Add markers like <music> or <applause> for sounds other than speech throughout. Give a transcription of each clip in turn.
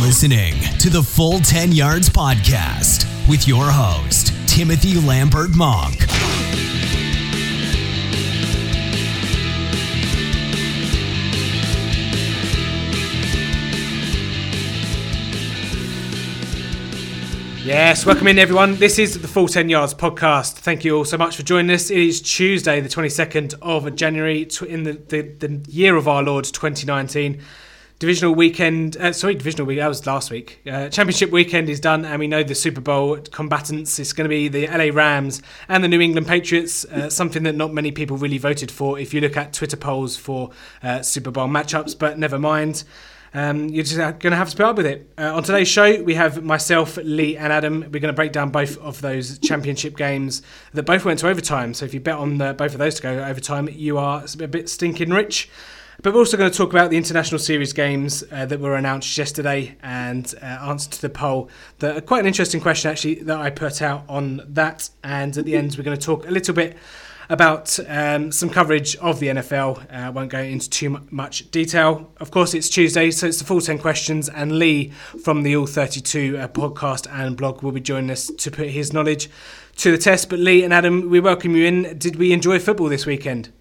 listening to the Full 10 Yards Podcast with your host, Timothy Lambert Monk. Yes, welcome in everyone. This is the Full 10 Yards podcast. Thank you all so much for joining us. It is Tuesday, the 22nd of January in the, the, the year of our Lord 2019. Divisional weekend, uh, sorry, divisional week, that was last week. Uh, championship weekend is done, and we know the Super Bowl combatants. It's going to be the LA Rams and the New England Patriots, uh, something that not many people really voted for if you look at Twitter polls for uh, Super Bowl matchups, but never mind. Um, you're just going to have to put up with it. Uh, on today's show, we have myself, Lee, and Adam. We're going to break down both of those championship games that both went to overtime. So if you bet on the, both of those to go overtime, you are a bit stinking rich. But we're also going to talk about the international series games uh, that were announced yesterday and uh, answer to the poll. The, quite an interesting question, actually, that I put out on that. And at the end, we're going to talk a little bit about um, some coverage of the NFL. Uh, won't go into too much detail. Of course, it's Tuesday, so it's the full 10 questions, and Lee from the All 32 uh, podcast and blog will be joining us to put his knowledge to the test. But Lee and Adam, we welcome you in. Did we enjoy football this weekend?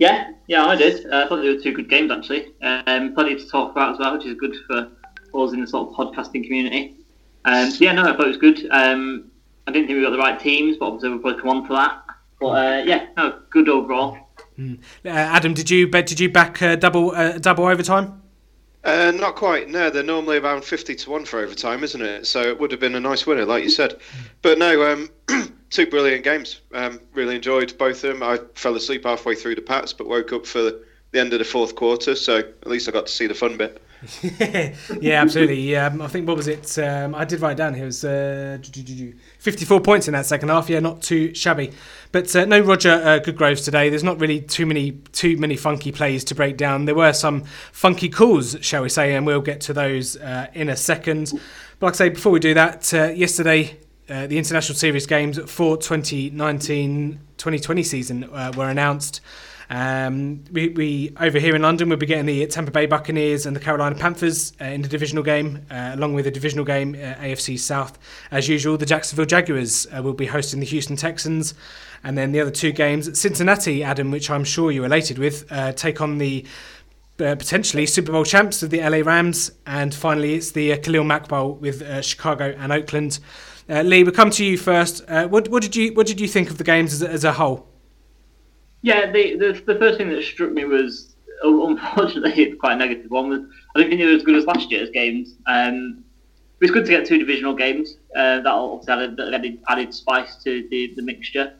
Yeah, yeah, I did. Uh, I thought they were two good games actually. Um, plenty to talk about as well, which is good for us in the sort of podcasting community. Um, so yeah, no, I thought it was good. Um, I didn't think we got the right teams, but obviously we'll probably come on to that. But uh, yeah, no, good overall. Mm. Uh, Adam, did you bet? Did you back uh, double uh, double overtime? Uh, not quite. No, they're normally around fifty to one for overtime, isn't it? So it would have been a nice winner, like you said. But no, um, <clears throat> two brilliant games. Um, really enjoyed both of them. I fell asleep halfway through the Pats, but woke up for the end of the fourth quarter. So at least I got to see the fun bit. <laughs> yeah, absolutely. Um, I think what was it? Um, I did write down. It was uh, 54 points in that second half. Yeah, not too shabby. But uh, no Roger uh, Goodgroves today. There's not really too many too many funky plays to break down. There were some funky calls, shall we say, and we'll get to those uh, in a second. But like I say, before we do that, uh, yesterday uh, the international series games for 2019-2020 season uh, were announced. Um, we, we over here in London, we'll be getting the Tampa Bay Buccaneers and the Carolina Panthers uh, in the divisional game, uh, along with the divisional game uh, AFC South. As usual, the Jacksonville Jaguars uh, will be hosting the Houston Texans, and then the other two games, Cincinnati, Adam, which I'm sure you're elated with, uh, take on the potentially Super Bowl champs of the LA Rams, and finally it's the Khalil Mack Bowl with Chicago and Oakland. Uh, Lee, we'll come to you first. what, what did you what did you think of the games as, as a whole? Yeah, the, the, the first thing that struck me was, unfortunately, <laughs> it's quite a negative one. Was I don't think they were as good as last year's games. Um, it was good to get two divisional games. Uh, that obviously added, added, added spice to the, the mixture,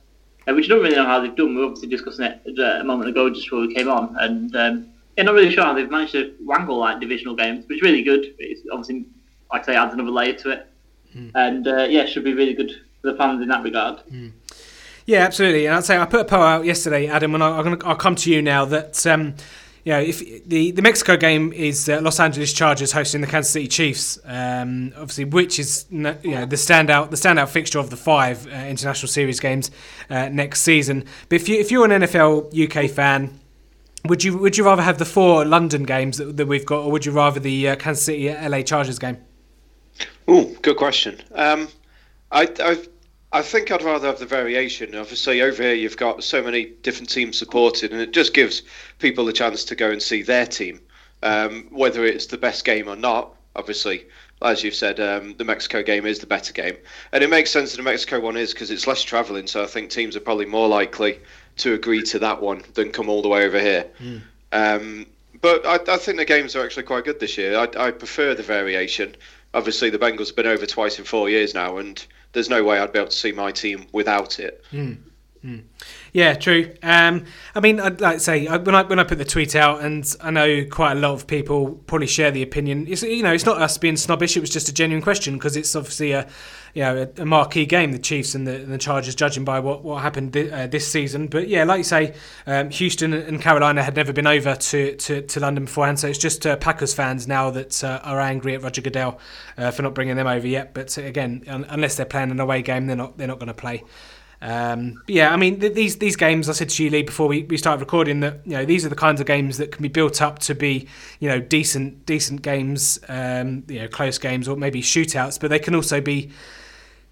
uh, which I don't really know how they've done. We were obviously discussing it a moment ago just before we came on, and um, yeah, not really sure how they've managed to wrangle like divisional games, which is really good. It's obviously, like I say, adds another layer to it, mm. and uh, yeah, should be really good for the fans in that regard. Mm. Yeah, absolutely. And I'd say I put a poll out yesterday, Adam, and I, will come to you now that. Um, you know, if the, the Mexico game is uh, Los Angeles Chargers hosting the Kansas City Chiefs, um, obviously, which is you know the standout the standout fixture of the five uh, international series games uh, next season. But if you if you're an NFL UK fan, would you would you rather have the four London games that, that we've got, or would you rather the uh, Kansas City LA Chargers game? Oh, good question. Um, I, I've I think I'd rather have the variation. Obviously, over here you've got so many different teams supported, and it just gives people a chance to go and see their team, um, whether it's the best game or not. Obviously, as you've said, um, the Mexico game is the better game, and it makes sense that the Mexico one is because it's less travelling. So I think teams are probably more likely to agree to that one than come all the way over here. Mm. Um, but I, I, think the games are actually quite good this year. I, I prefer the variation. Obviously, the Bengals have been over twice in four years now, and there's no way I'd be able to see my team without it. Mm. Mm. Yeah, true. Um, I mean, I'd like to say when I when I put the tweet out, and I know quite a lot of people probably share the opinion. It's you know, it's not us being snobbish. It was just a genuine question because it's obviously a you know a, a, marquee game, the Chiefs and the, the Chargers, judging by what what happened th- uh, this season. But yeah, like you say, um, Houston and Carolina had never been over to, to, to London beforehand, so it's just uh, Packers fans now that uh, are angry at Roger Goodell uh, for not bringing them over yet. But again, un- unless they're playing an away game, they're not they're not going to play. Um, yeah, I mean th- these these games. I said to you, Lee, before we, we started recording that you know these are the kinds of games that can be built up to be you know decent decent games, um, you know close games or maybe shootouts, but they can also be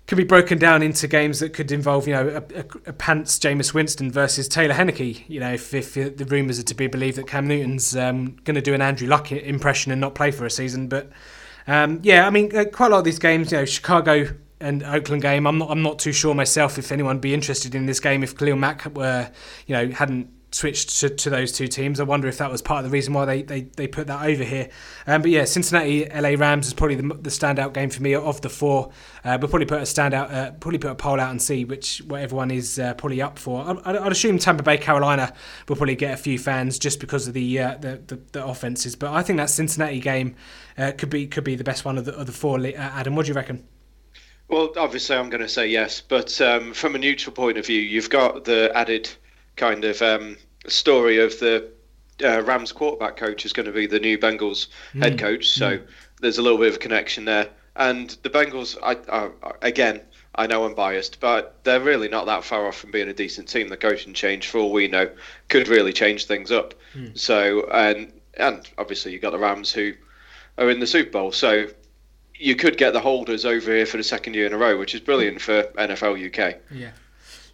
can be broken down into games that could involve, you know, a, a, a Pants Jameis Winston versus Taylor Heinicke. You know, if, if the rumours are to be believed that Cam Newton's um, going to do an Andrew Luck impression and not play for a season. But um, yeah, I mean, uh, quite a lot of these games, you know, Chicago and Oakland game. I'm not. I'm not too sure myself if anyone would be interested in this game if Khalil Mack were, you know, hadn't switched to, to those two teams. I wonder if that was part of the reason why they, they, they put that over here. Um, but yeah, Cincinnati LA Rams is probably the, the standout game for me of the four. Uh, we'll probably put a standout, uh, probably put a poll out and see which what everyone is uh, probably up for. I'd, I'd, assume Tampa Bay Carolina will probably get a few fans just because of the uh, the, the, the, offenses. But I think that Cincinnati game uh, could be could be the best one of the, of the four. Uh, Adam, what do you reckon? Well, obviously, I'm going to say yes, but um, from a neutral point of view, you've got the added kind of um, story of the uh, Rams quarterback coach is going to be the new Bengals mm. head coach. So mm. there's a little bit of a connection there. And the Bengals, I, I, again, I know I'm biased, but they're really not that far off from being a decent team. The coaching change, for all we know, could really change things up. Mm. So, and and obviously you've got the Rams who are in the Super Bowl. So you could get the holders over here for the second year in a row, which is brilliant for NFL UK. Yeah.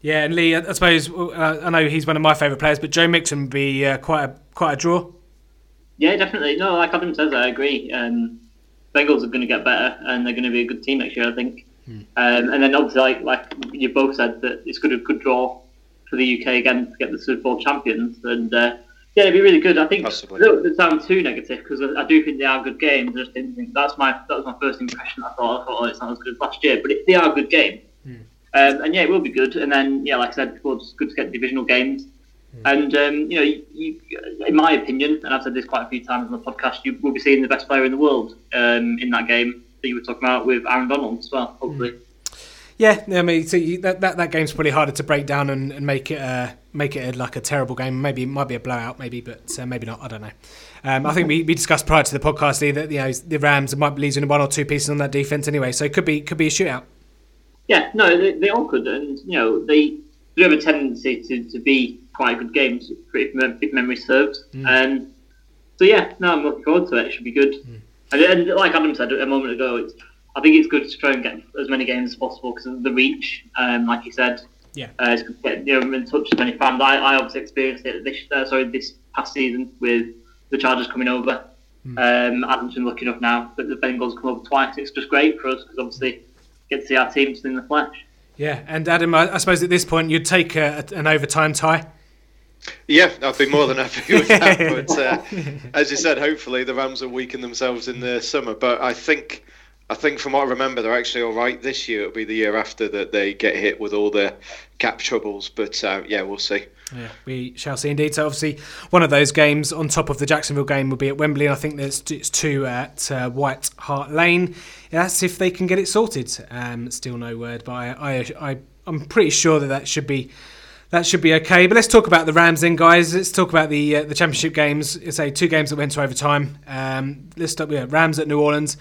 Yeah, and Lee, I suppose uh, I know he's one of my favourite players, but Joe Mixon would be uh, quite a quite a draw. Yeah, definitely. No, like Adam says, I agree. Um, Bengals are going to get better, and they're going to be a good team next year, I think. Hmm. Um, and then obviously, like, like you both said, that it's good a good draw for the UK again to get the Super Bowl champions, and uh, yeah, it'd be really good. I think Possibly. it sound too negative because I do think they are good games. I just didn't think that's my that was my first impression. I thought I thought oh, it's not as good as last year, but it, they are good games. Hmm. Um, and yeah, it will be good. And then, yeah, like I said before, it's good to get divisional games. Mm. And um, you know, you, you, in my opinion, and I've said this quite a few times on the podcast, you will be seeing the best player in the world um, in that game that you were talking about with Aaron Donald as well, hopefully. Mm. Yeah, I mean, so that, that that game's probably harder to break down and, and make it uh, make it a, like a terrible game. Maybe it might be a blowout, maybe, but uh, maybe not. I don't know. Um, I think we, we discussed prior to the podcast that you know the Rams might be losing one or two pieces on that defense anyway, so it could be could be a shootout. Yeah, no, they, they all could, and you know they do have a tendency to, to be quite good games if, if memory serves. Mm. Um, so yeah, no, I'm looking forward to it. It should be good. Mm. And, and, like Adam said a moment ago, it's, I think it's good to try and get as many games as possible because of the reach. Um, like you said, yeah, uh, it's good to get you know, in touch with many fans. I, I obviously experienced it this uh, sorry this past season with the Chargers coming over. Mm. Um, Adam's been lucky enough now that the Bengals come over twice. It's just great for us because obviously get to see our teams in the flesh. Yeah, and Adam, I, I suppose at this point you'd take a, an overtime tie. Yeah, I'd be more than happy <laughs> with that. but uh, <laughs> as you said, hopefully the Rams will weaken themselves in the summer. But I think, I think from what I remember, they're actually all right this year. It'll be the year after that they get hit with all the cap troubles. But uh, yeah, we'll see. Yeah, we shall see indeed. So obviously, one of those games on top of the Jacksonville game will be at Wembley, and I think there's it's two at uh, White Hart Lane. That's if they can get it sorted. Um, still no word, but I, I, I, I'm pretty sure that that should be that should be okay. But let's talk about the Rams then, guys. Let's talk about the uh, the championship games. A two games that went to overtime. Um, let's start with Rams at New Orleans.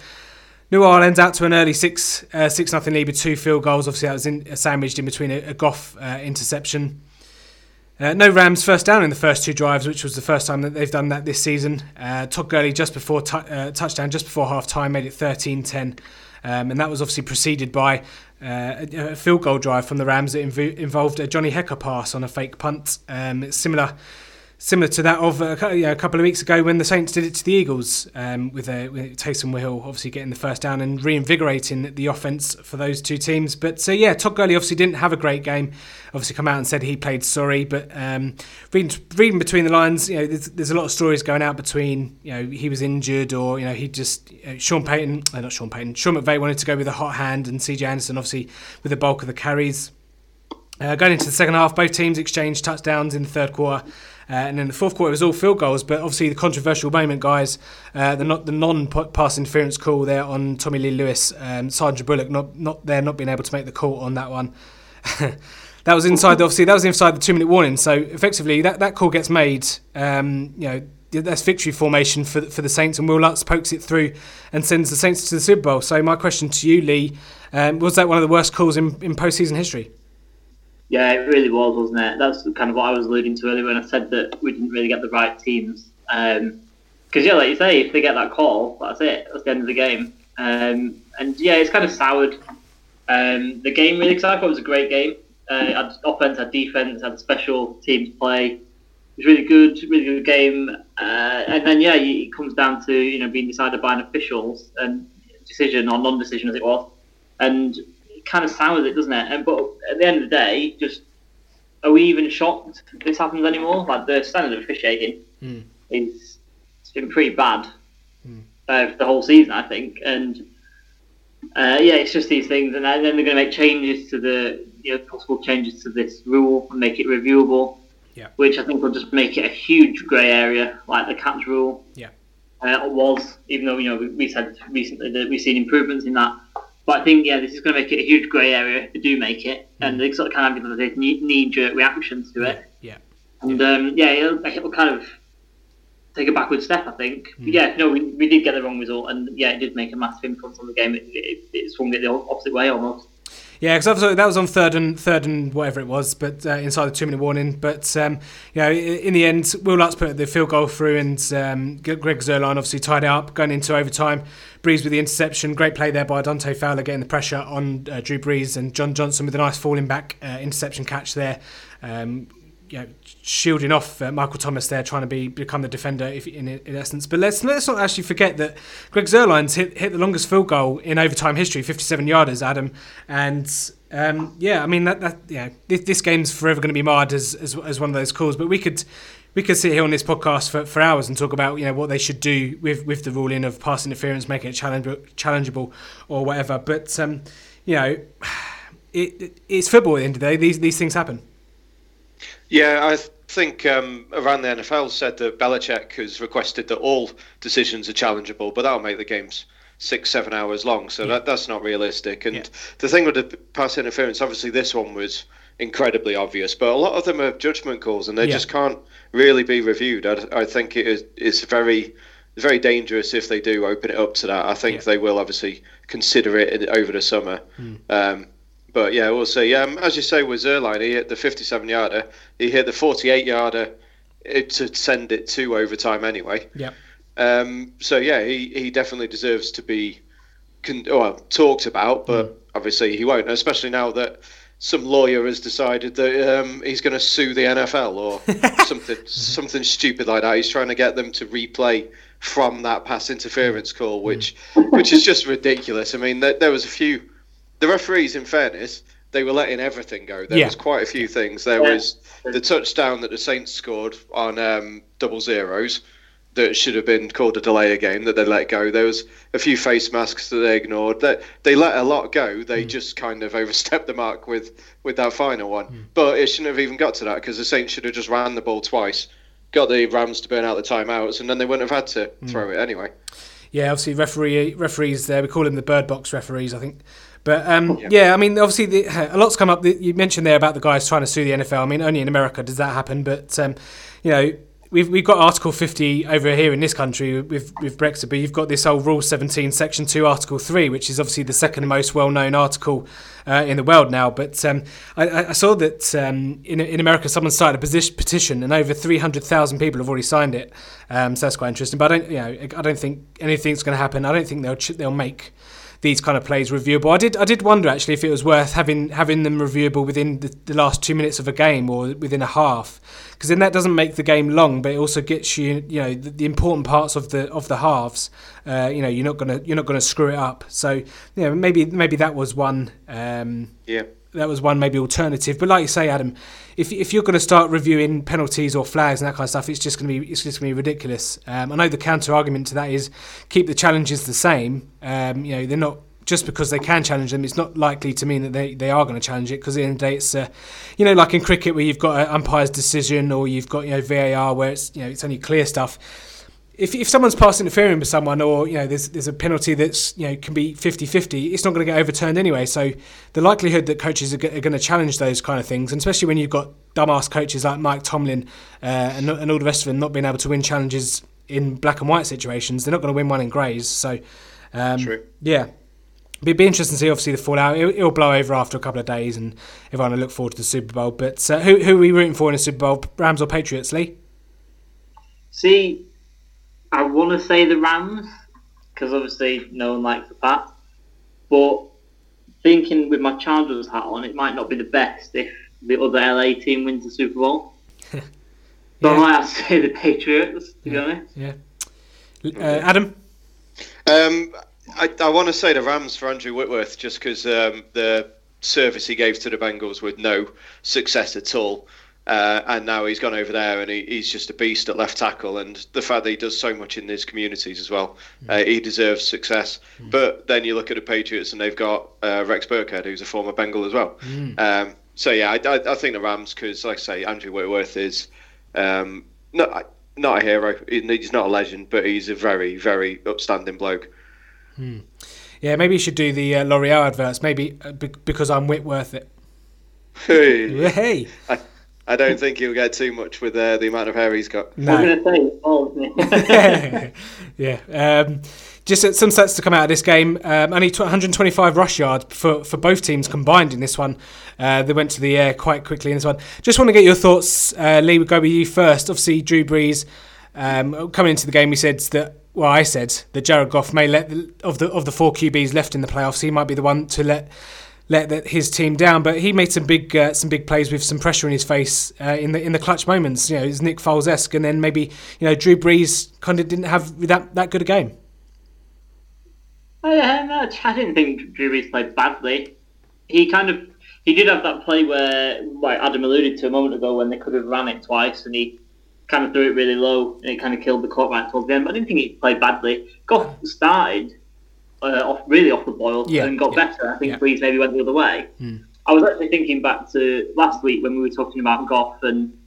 New Orleans out to an early six uh, six nothing lead with two field goals. Obviously, that was in, sandwiched in between a, a Goff uh, interception. Uh, no Rams first down in the first two drives, which was the first time that they've done that this season. Uh, Todd Gurley just before t- uh, touchdown, just before half time, made it 13 10. Um, and that was obviously preceded by uh, a, field goal drive from the Rams that inv- involved a Johnny Hekker pass on a fake punt. Um, similar similar to that of uh, you know, a couple of weeks ago when the Saints did it to the Eagles um, with, uh, with Taysom Hill obviously getting the first down and reinvigorating the offense for those two teams. But so uh, yeah, Todd Gurley obviously didn't have a great game. Obviously, come out and said he played sorry, but um, reading, reading between the lines, you know, there's, there's, a lot of stories going out between you know he was injured or you know he just uh, Sean Payton, uh, not Sean Payton, Sean McVay wanted to go with a hot hand and CJ Anderson obviously with the bulk of the carries. Uh, going into the second half, both teams exchanged touchdowns in the third quarter. Uh, and then the fourth quarter, it was all field goals. But obviously, the controversial moment, guys, uh, the the non-pass interference call there on Tommy Lee Lewis, um, Sergeant Bullock, not not there, not being able to make the call on that one. <laughs> that was inside. The, obviously, that was inside the two-minute warning. So effectively, that, that call gets made. Um, you know, that's victory formation for for the Saints, and Will Lutz pokes it through and sends the Saints to the Super Bowl. So my question to you, Lee, um, was that one of the worst calls in in postseason history? Yeah, it really was, wasn't it? That's kind of what I was alluding to earlier when I said that we didn't really get the right teams. Because um, yeah, like you say, if they get that call, that's it. That's the end of the game. Um, and yeah, it's kind of soured um, the game really. Because I thought it was a great game. Uh, had offense, had defense, had special teams play. It was really good, really good game. Uh, and then yeah, it comes down to you know being decided by an officials and decision or non-decision as it was, and it kind of sours it, doesn't it? And but at the end of the day, just are we even shocked this happens anymore? Like the standard of officiating mm. is it's been pretty bad mm. uh, for the whole season, I think, and uh, yeah, it's just these things, and then they're going to make changes to the you know possible changes to this rule and make it reviewable. Yeah. Which I think will just make it a huge grey area, like the catch rule. Yeah. Uh, was, even though you know we, we said recently that we've seen improvements in that. But I think yeah, this is going to make it a huge grey area if they do make it, mm. and they sort of kind of have this knee jerk reactions to it. Yeah. yeah. And um, yeah, it'll, it'll, kind of take a backward step, I think. Mm. yeah, no, we, we did get the wrong result, and yeah, it did make a massive influence on the game. It, it, it swung it the opposite way almost. Yeah, because that was on third and third and whatever it was, but uh, inside the two minute warning. But um, you know, in the end, Will Lutz put the field goal through, and um, Greg Zuerlein obviously tied it up going into overtime. Brees with the interception, great play there by Dante Fowler getting the pressure on uh, Drew Brees, and John Johnson with a nice falling back uh, interception catch there. Um, you know, shielding off uh, Michael Thomas there, trying to be become the defender if, in, in essence. But let's let's not actually forget that Greg Zuerlein's hit hit the longest field goal in overtime history, 57 yarders, Adam. And um, yeah, I mean that that yeah, this, this game's forever going to be marred as, as as one of those calls. But we could we could sit here on this podcast for, for hours and talk about you know what they should do with, with the ruling of pass interference, making it challenge, challengeable or whatever. But um, you know, <sighs> it, it's football at the end of the day. These these things happen. Yeah, I think um, around the NFL said that Belichick has requested that all decisions are challengeable, but that'll make the games six, seven hours long. So yeah. that, that's not realistic. And yeah. the thing with the pass interference, obviously, this one was incredibly obvious, but a lot of them are judgment calls, and they yeah. just can't really be reviewed. I, I think it is it's very very dangerous if they do open it up to that. I think they will obviously consider it over the summer. Mm. Um, but yeah, we'll see. Um, as you say, with Zuerlein, he hit the 57 yarder. He hit the 48 yarder to send it to overtime anyway. Yeah. Um, so yeah, he, he definitely deserves to be con- well, talked about, but mm. obviously he won't, especially now that some lawyer has decided that um, he's going to sue the NFL or <laughs> something something stupid like that. He's trying to get them to replay from that pass interference call, which mm. which is just ridiculous. I mean, there, there was a few the referees, in fairness, they were letting everything go. There yeah. was quite a few things. There yeah. was the touchdown that the Saints scored on um, double zeros that should have been called a delay again that they let go. There was a few face masks that they ignored. That they, let a lot go. They mm. just kind of overstepped the mark with with that final one. Mm. But it shouldn't have even got to that because the Saints should have just ran the ball twice, got the Rams to burn out the timeouts, and then they wouldn't have had to mm. throw it anyway. Yeah, obviously referee referees there. We call them the bird box referees. I think but um, yeah. yeah. I mean, obviously, the, a lot's come up. You mentioned there about the guys trying to sue the NFL. I mean, only in America does that happen. But um, you know, we've we've got Article 50 over here in this country with with Brexit, but you've got this old Rule 17, Section 2, Article 3, which is obviously the second most well-known article uh, in the world now. But um, I, I, saw that um, in in America, someone started a petition, and over 300,000 people have already signed it. Um, so that's quite interesting. But I don't, you know, I don't think anything's going to happen. I don't think they'll they'll make these kind of plays reviewable. I did I did wonder actually if it was worth having having them reviewable within the, the last two minutes of a game or within a half, because then that doesn't make the game long, but it also gets you you know the, the important parts of the of the halves. Uh, you know you're not gonna you're not gonna screw it up. So know maybe maybe that was one. Um, yeah that was one maybe alternative. But like you say, Adam, if if you're going to start reviewing penalties or flags and that kind of stuff, it's just going to be it's just going to be ridiculous. Um, I know the counter argument to that is keep the challenges the same. Um, you know, they're not just because they can challenge them, it's not likely to mean that they, they are going to challenge it because at the end of the day, it's uh, you know like in cricket where you've got an umpire's decision or you've got you know VAR where it's you know it's only clear stuff if, if someone's pass interfering with someone or you know there's there's a penalty that's you know can be 50-50 it's not going to get overturned anyway so the likelihood that coaches are, g- are going to challenge those kind of things and especially when you've got dumbass coaches like Mike Tomlin uh, and, and all the rest of them not being able to win challenges in black and white situations they're not going to win one in greys so um, True. yeah It'd be interesting to see, obviously, the fallout. It'll, it'll blow over after a couple of days, and everyone will look forward to the Super Bowl. But uh, who, who are we rooting for in the Super Bowl, Rams or Patriots, Lee? See, I want to say the Rams because obviously no one likes the Pats. But thinking with my Chargers hat on, it might not be the best if the other LA team wins the Super Bowl. <laughs> yeah. So I might have to say the Patriots, to yeah. be honest. Yeah. Uh, Adam? Um, I, I want to say the Rams for Andrew Whitworth just because um, the service he gave to the Bengals with no success at all. Uh, and now he's gone over there and he, he's just a beast at left tackle. And the fact that he does so much in these communities as well, uh, he deserves success. Mm. But then you look at the Patriots and they've got uh, Rex Burkhead, who's a former Bengal as well. Mm. Um, so yeah, I, I, I, think the Rams because, like I say, Andrew Whitworth is um, not not a hero. He's not a legend, but he's a very very upstanding bloke. Hmm. Yeah, maybe you should do the uh, L'Oreal adverts. Maybe uh, because I'm Whitworth it. Hey. hey. I, I don't think he'll get too much with uh, the amount of hair he's got. No. I'm going to say, <laughs> yeah. Um, just some stats to come out of this game. Um, only 125 rush yards for, for both teams combined in this one. Uh, they went to the air quite quickly in this one. Just want to get your thoughts, uh, Lee. We'll go with you first. Obviously, Drew Brees um, coming into the game, we said that. Well, I said that Jared Goff may let the, of the of the four QBs left in the playoffs, he might be the one to let let the, his team down. But he made some big uh, some big plays with some pressure in his face uh, in the in the clutch moments. You know, it's Nick Foles esque, and then maybe you know Drew Brees kind of didn't have that that good a game. I, I didn't think Drew Brees played badly. He kind of he did have that play where, like Adam alluded to a moment ago, when they could have ran it twice, and he kind of threw it really low, and it kind of killed the quarterback towards the end. But I didn't think he played badly. Goff started uh, off really off the boil yeah, and got yeah, better. I think yeah. Maybe went the other way. Mm. I was actually thinking back to last week when we were talking about Goff and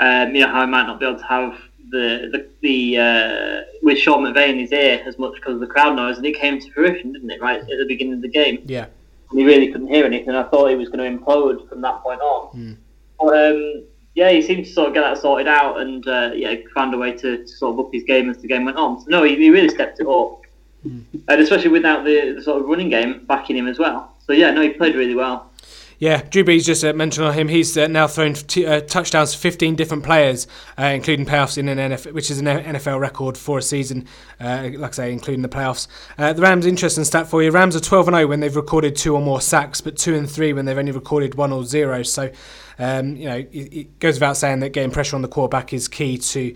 um, you know how I might not be able to have the the, the uh, with Sean McVay in his ear as much because of the crowd noise, and it came to fruition, didn't it? Right at the beginning of the game. Yeah. And he really couldn't hear anything. I thought he was going to implode from that point on. Mm. But, um, yeah, he seemed to sort of get that sorted out, and uh, yeah, found a way to, to, sort of up his game as the game went on. So no, he, he really stepped it up, mm. and especially without the, the, sort of running game backing him as well. So yeah, no, he played really well. Yeah, Drew Brees just uh, mentioned on him. He's uh, now thrown t- uh, touchdowns to 15 different players, uh, including playoffs in an NFL, which is an NFL record for a season. Uh, like I say, including the playoffs. Uh, the Rams, interesting stat for you. Rams are 12 and 0 when they've recorded two or more sacks, but two and three when they've only recorded one or zero. So, um, you know, it, it goes without saying that getting pressure on the quarterback is key to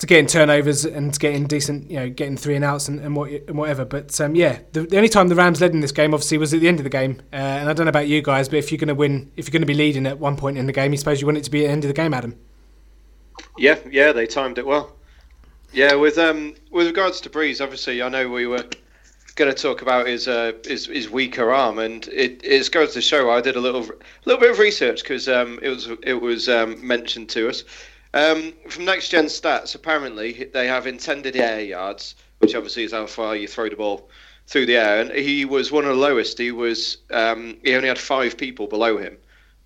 to getting turnovers and getting decent, you know, getting three and outs and, and, what, and whatever. But um, yeah, the, the, only time the Rams led in this game, obviously, was at the end of the game. Uh, and I don't know about you guys, but if you're going to win, if you're going to be leading at one point in the game, you suppose you want it to be at the end of the game, Adam. Yeah, yeah, they timed it well. Yeah, with um, with regards to Brees, obviously, I know we were going to talk about his uh, his, his weaker arm, and it, it goes to show. I did a little little bit of research because um, it was it was um, mentioned to us. Um, from next gen stats, apparently they have intended air yards, which obviously is how far you throw the ball through the air. And he was one of the lowest. He was um, he only had five people below him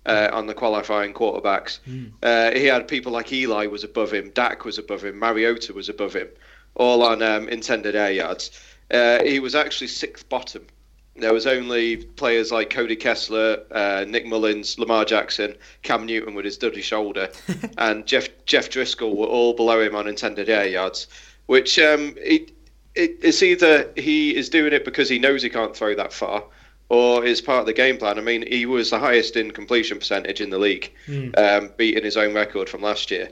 uh, on the qualifying quarterbacks. Mm. Uh, he had people like Eli was above him, Dak was above him, Mariota was above him, all on um, intended air yards. Uh, he was actually sixth bottom there was only players like Cody Kessler, uh, Nick Mullens, Lamar Jackson, Cam Newton with his duddy shoulder, <laughs> and Jeff Jeff Driskel were all below him on intended air yards. Which um, it, it, it's either he is doing it because he knows he can't throw that far, or is part of the game plan. I mean, he was the highest in completion percentage in the league, mm. um, beating his own record from last year.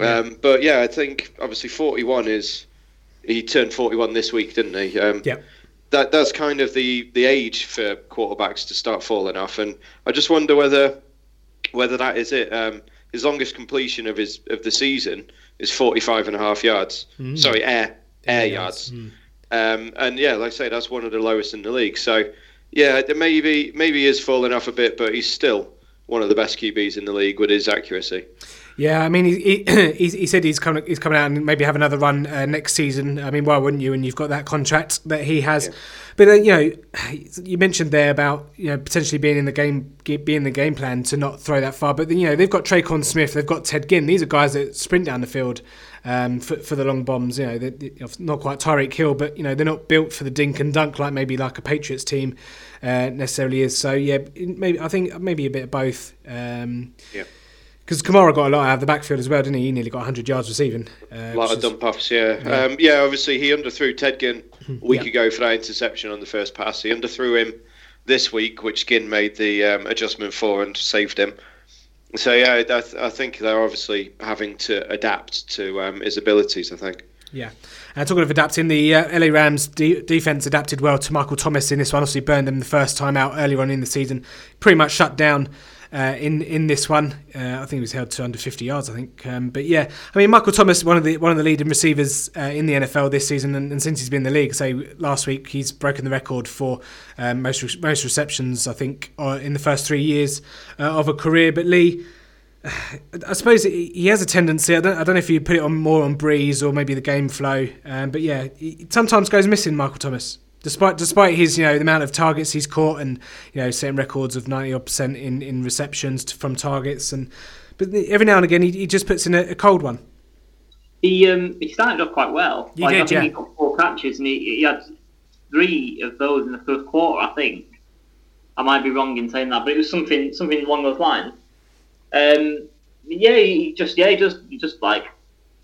Yeah. Um, but yeah, I think obviously 41 is he turned 41 this week, didn't he? Um, yeah that that's kind of the the age for quarterbacks to start falling off, and I just wonder whether whether that is it. Um, his longest completion of his of the season is 45 and a half yards. Mm. Sorry, air air yards. Mm. Um, and yeah, like I say, that's one of the lowest in the league. So yeah, maybe maybe he is falling off a bit, but he's still one of the best QBs in the league with his accuracy. Yeah, I mean, he, <clears throat> he, he said he's coming he's coming out and maybe have another run uh, next season. I mean, why wouldn't you? And you've got that contract that he has. Yeah. But uh, you know, <sighs> you mentioned there about you know potentially being in the game, being the game plan to not throw that far. But then, you know, they've got Tre'Quan Smith, they've got Ted Ginn. These are guys that sprint down the field um, for, for the long bombs. You know, they're, they're not quite Tyreek Hill, but you know they're not built for the dink and dunk like maybe like a Patriots team uh, necessarily is. So yeah, maybe I think maybe a bit of both. Um, yeah because Kamara got a lot out of the backfield as well, didn't he? He nearly got 100 yards receiving. Uh, a lot of dump offs, yeah. Yeah. Um, yeah. obviously he underthrew Ted Ginn a week yeah. ago for that interception on the first pass. He underthrew him this week, which Ginn made the um, adjustment for and saved him. So yeah, I, th- I, think they're obviously having to adapt to um, his abilities. I think. Yeah. And talking of adapting, the uh, LA Rams de- defense adapted well to Michael Thomas in this one. Obviously, burned them the first time out earlier on in the season. Pretty much shut down uh, in in this one. Uh, I think he was held to under 50 yards. I think, um, but yeah, I mean Michael Thomas, one of the one of the leading receivers uh, in the NFL this season, and, and, since he's been in the league, say last week he's broken the record for um, most re- most receptions. I think uh, in the first three years uh, of a career. But Lee. <sighs> I suppose he has a tendency. I don't, I don't know if you put it on more on Brees or maybe the game flow, um, but yeah, he sometimes goes missing. Michael Thomas despite despite his you know the amount of targets he's caught and you know setting records of ninety odd percent in in receptions to, from targets and but every now and again he, he just puts in a, a cold one. He um he started off quite well. He like, did, I think yeah. he got four catches and he, he had three of those in the first quarter. I think I might be wrong in saying that, but it was something something along those lines. Um, yeah, he just yeah, he just he just like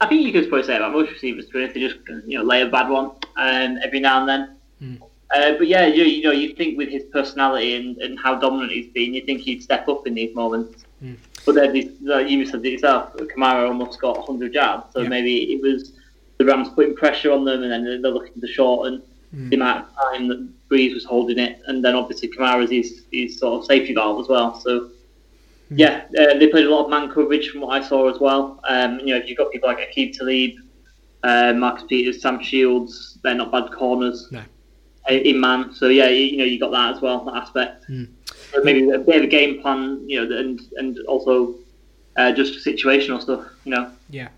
I think you could probably say about most receivers to they just you know lay a bad one um, every now and then. Mm. Uh, but yeah, you, you know, you think with his personality and, and how dominant he's been, you think he'd step up in these moments. Mm. But then, like you said it yourself, Kamara almost got 100 yards, so yeah. maybe it was the Rams putting pressure on them, and then they're looking to shorten mm. the amount of time that Brees was holding it, and then obviously Kamara's his, his sort of safety valve as well. So hmm. yeah, uh, they played a lot of man coverage from what I saw as well. Um, you know, if you've got people like Aqib Talib, uh, Marcus Peters, Sam Shields, they're not bad corners. No in man. So yeah, you, you, know you got that as well, that aspect. Mm. maybe a bit of a game plan, you know, and and also uh, just situational stuff, you know. Yeah,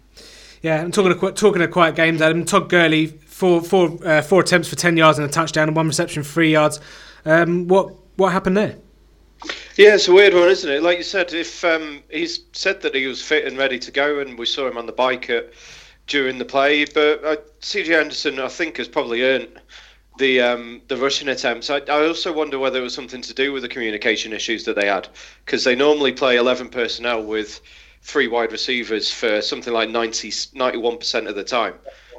yeah. I'm talking of, talking of quiet games. Adam Todd Gurley, four four uh, four attempts for ten yards and a touchdown, and one reception three yards. Um, what what happened there? Yeah, it's a weird one, isn't it? Like you said, if um, he's said that he was fit and ready to go, and we saw him on the bike at, during the play, but uh, CJ Anderson, I think, has probably earned the um, the rushing attempts. I, I also wonder whether it was something to do with the communication issues that they had, because they normally play 11 personnel with three wide receivers for something like 90, 91% of the time.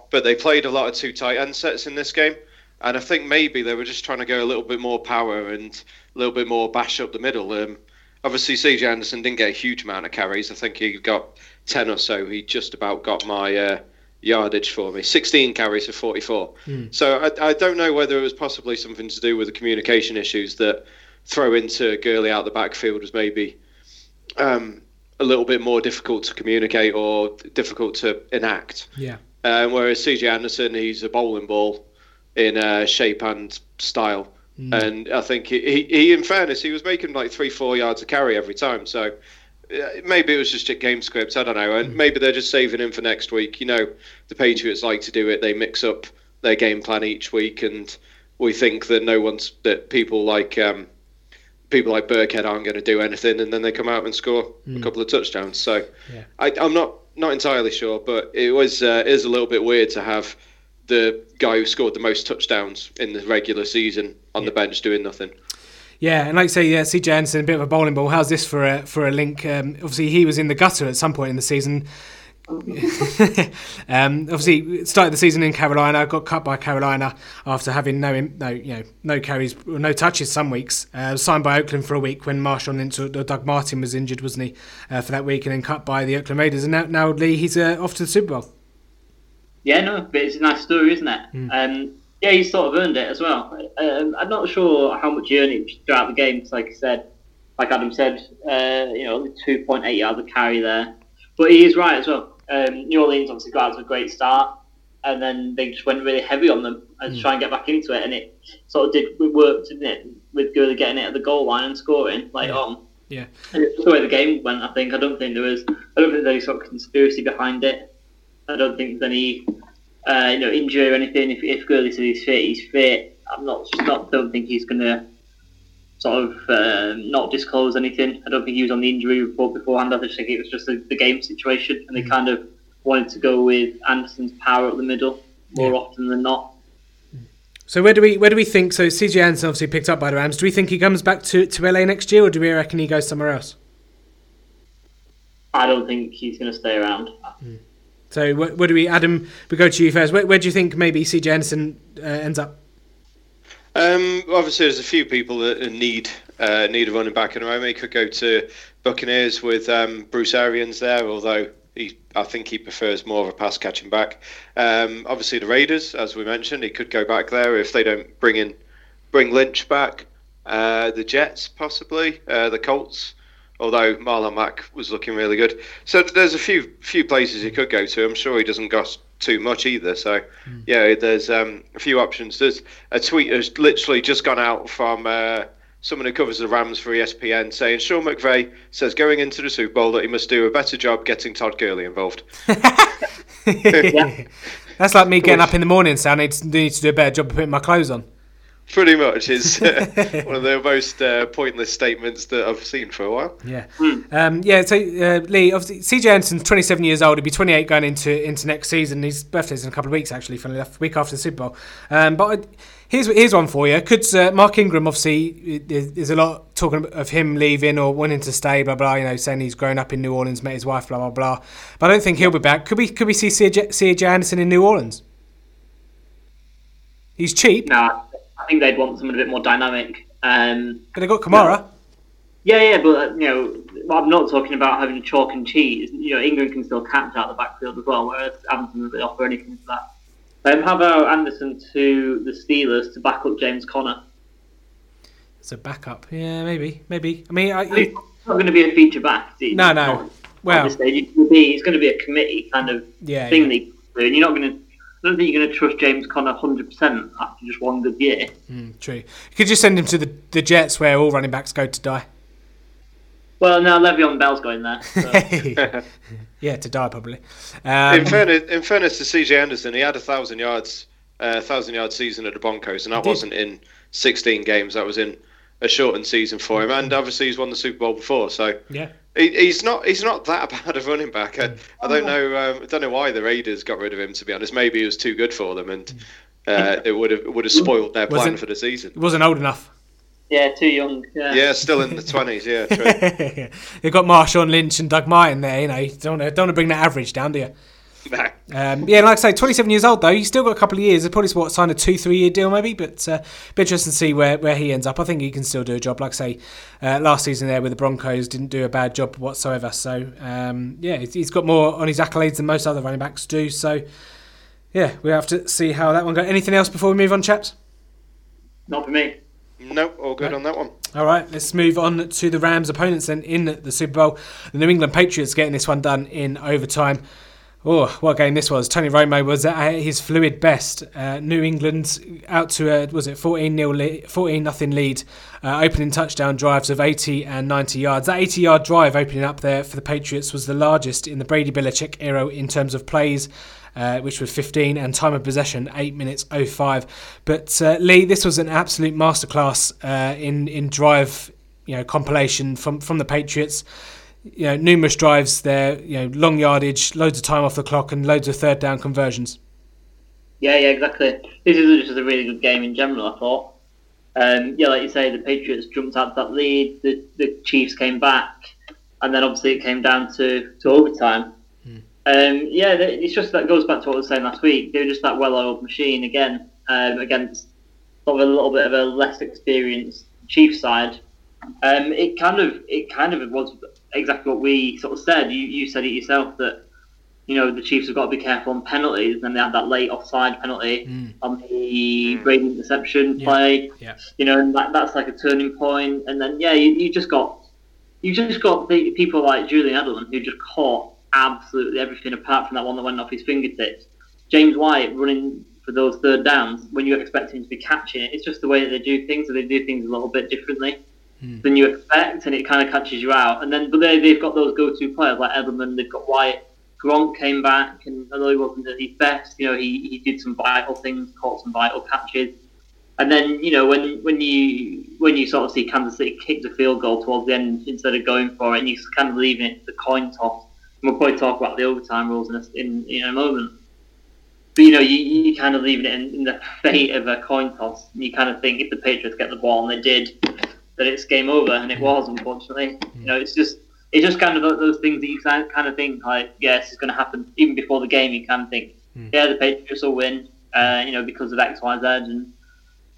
But they played a lot of two tight end sets in this game. And I think maybe they were just trying to go a little bit more power and a little bit more bash up the middle. Um, obviously, CJ Anderson didn't get a huge amount of carries. I think he got 10 or so. He just about got my. Uh, yardage for me. 16 carries for 44. Mm. So I, I don't know whether it was possibly something to do with the communication issues that throw into Gurley out the backfield was maybe um, a little bit more difficult to communicate or difficult to enact. Yeah. Um, whereas CJ Anderson, he's a bowling ball in uh, shape and style. Mm. And I think he, he, he, in fairness, he was making like three, four yards a carry every time. So maybe it was just a game script. I don't know, and hmm. maybe they're just saving him for next week. You know, the Patriots like to do it. They mix up their game plan each week, and we think that no one's that people like um, people like Burkhead aren't going to do anything, and then they come out and score mm. a hmm. couple of touchdowns. So yeah. I, am not not entirely sure, but it was uh, is a little bit weird to have the guy who scored the most touchdowns in the regular season on yeah. the bench doing nothing. Yeah, and like I say, yeah, CJ Anderson, a bit of a bowling ball. How's this for a for a link? Um, obviously, he was in the gutter at some point in the season. <laughs> um, obviously, started the season in Carolina, got cut by Carolina after having no, no, you know, no carries, no touches some weeks. Uh, signed by Oakland for a week when Marshawn into Doug Martin was injured, wasn't he, uh, for that week, and then cut by the Oakland Raiders. And now, now Lee, he's uh, off to the Super Bowl. Yeah, no, but it's a nice story, isn't it? Mm. Um, yeah, he's sort of earned it as well. Um, I'm not sure how much he earned it throughout the game. Like I said, like Adam said, uh, you know, 2.8 yards of carry there. But he is right as well. Um, New Orleans obviously got out to a great start, and then they just went really heavy on them and mm. try and get back into it, and it sort of did work, didn't it? With Gurley getting it at the goal line and scoring later yeah. on. Yeah. And it's the way the game went. I think. I don't think there was. I don't think there's any sort of conspiracy behind it. I don't think there's any, uh, you know, injury or anything. If if Gurley says he's fit, he's fit. I'm not. Not. Don't think he's gonna sort of uh, not disclose anything. I don't think he was on the injury report beforehand. I just think it was just the, the game situation, and they kind of wanted to go with Anderson's power up the middle more Yeah. often than not. So where do we where do we think? So CJ Anderson obviously picked up by the Rams. Do we think he comes back to, to LA next year, or do we reckon he goes somewhere else? I don't think he's going to stay around. So where, where do we, Adam? We go to you first. Where, where do you think maybe CJ Anderson uh, ends up? Um, obviously, there's a few people that need uh, need a running back in a row. He could go to Buccaneers with um, Bruce Arians there, although he, I think he prefers more of a pass catching back. Um, obviously, the Raiders, as we mentioned, he could go back there if they don't bring in bring Lynch back. Uh, the Jets, possibly uh, the Colts, although Marlon Mack was looking really good. So there's a few few places he could go to. I'm sure he doesn't cost too much either. So yeah, there's um, a few options. There's a tweet has literally just gone out from uh, someone who covers the Rams for ESPN saying Sean McVay says going into the Super Bowl that he must do a better job getting Todd Gurley involved. <laughs> That's like me getting up in the morning saying I need to, need to do a better job of putting my clothes on. Pretty much is uh, <laughs> one of the most uh, pointless statements that I've seen for a while. Yeah, um, yeah. So uh, Lee, obviously, CJ Anderson's 27 years old. He'll be 28 going into into next season. His birthday's in a couple of weeks, actually, funnily enough, week after the Super Bowl. Um, but I, here's here's one for you. Could uh, Mark Ingram obviously there's, there's a lot talking of him leaving or wanting to stay, blah blah. You know, saying he's grown up in New Orleans, met his wife, blah blah blah. But I don't think he'll be back. Could we could we see CJ, CJ Anderson in New Orleans? He's cheap, Now, I think they'd want someone a bit more dynamic. Um, but they got Kamara. yeah, yeah, but uh, you know, I'm not talking about having chalk and cheese. You know, Ingram can still catch out the backfield as well, whereas Anderson doesn't really offer anything for that. Um, how about Anderson to the Steelers to back up James Conner? It's a backup. Yeah, maybe, maybe. I mean, I, He's not going to be a feature back. he? No, no. Well- at this stage. It's going to be, it's going to be a committee kind of Yeah, thing yeah. and you're not going to. I don't think you're going to trust James Conner 100% after just one good year. Mm, true. You could just send him to the, the Jets where all running backs go to die. Well, now Le'Veon Bell's going there. So. <laughs> yeah, to die probably. Um, in fairness, in fairness to CJ Anderson, he had a thousand yards, uh, thousand yard season at the Broncos, and that wasn't in 16 games. That was in a shortened season for him, and obviously he's won the Super Bowl before. So yeah. he, he's not he's not that <laughs> bad of running back. I, I don't know um, I don't know why the Raiders got rid of him. To be honest, maybe he was too good for them, and uh, it would have would have spoiled their plan Wasn't- for the season. He wasn't old enough. yeah, too young. Yeah. Yeah, still in the <laughs> 20s. Yeah, <laughs> true. They've got Marshawn Lynch and Doug Martin there. You know, you don't want to, don't want to bring that average down, do you? Nah. Um, yeah, like I say, 27 years old though. He's still got a couple of years. They've probably what signed a two, three year deal maybe, but uh, be interesting to see where, where he ends up. I think he can still do a job. Like I say, uh, last season there with the Broncos didn't do a bad job whatsoever. So um, yeah, he's- he's got more on his accolades than most other running backs do. So yeah, we have to see how that one goes. Anything else before we move on, chaps? Not for me. Nope, all good on that one. All right, let's move on to the Rams' opponents then in the Super Bowl. The New England Patriots getting this one done in overtime. Oh, what a game this was! Tony Romo was at his fluid best. Uh, New England out to a was it 14 0 lead, 14 nothing lead, uh, opening touchdown drives of 80 and 90 yards. That 80 yard drive opening up there for the Patriots was the largest in the Brady Belichick era in terms of plays. Uh, which was 15 and time of possession 8 minutes 05 but uh, Lee this was an absolute masterclass uh, in in drive you know compilation from from the Patriots you know numerous drives there you know long yardage loads of time off the clock and loads of third down conversions Yeah, yeah, exactly. This is just a really good game in general, I thought. Um, yeah, like you say, the Patriots jumped out to that lead, the, the Chiefs came back, and then obviously it came down to, to overtime. Um, yeah, it's just that goes back to what I was saying last week. They're just that well-oiled machine again um, against sort of a little bit of a less experienced Chiefs side. Um, it kind of it kind of was exactly what we sort of said. You you said it yourself that you know the Chiefs have got to be careful on penalties, and then they had that late offside penalty mm. on the mm. Brady interception Yeah. play. Yeah. You know, and that, that's like a turning point. And then yeah, you, you just got you just got the people like Julian Edelman who just caught absolutely everything apart from that one that went off his fingertips. James White running for those third downs when you expect him to be catching it. It's just the way that they do things, so they do things a little bit differently. Mm. than you expect, and it kind of catches you out. And then, but they they've got those go-to players like Edelman. They've got White. Gronk came back, and although he wasn't at his best, you know, he, he did some vital things, caught some vital catches. And then, you know, when when you when you sort of see Kansas City kick the field goal towards the end instead of going for it, and you kind of leaving it the coin toss. And we'll probably talk about the overtime rules in a, in, in a moment. But you know, you, you kind of leaving it in, in, the <laughs> fate of a coin toss. And you kind of think if the Patriots get the ball, and they did, that it's game over, and it was unfortunately. You know, it's just it's just kind of those things that you kind of think like, yes, it's going to happen. Even before the game, you of think, mm. yeah, the Patriots will win. Uh, you know, because of X, Y, Z, and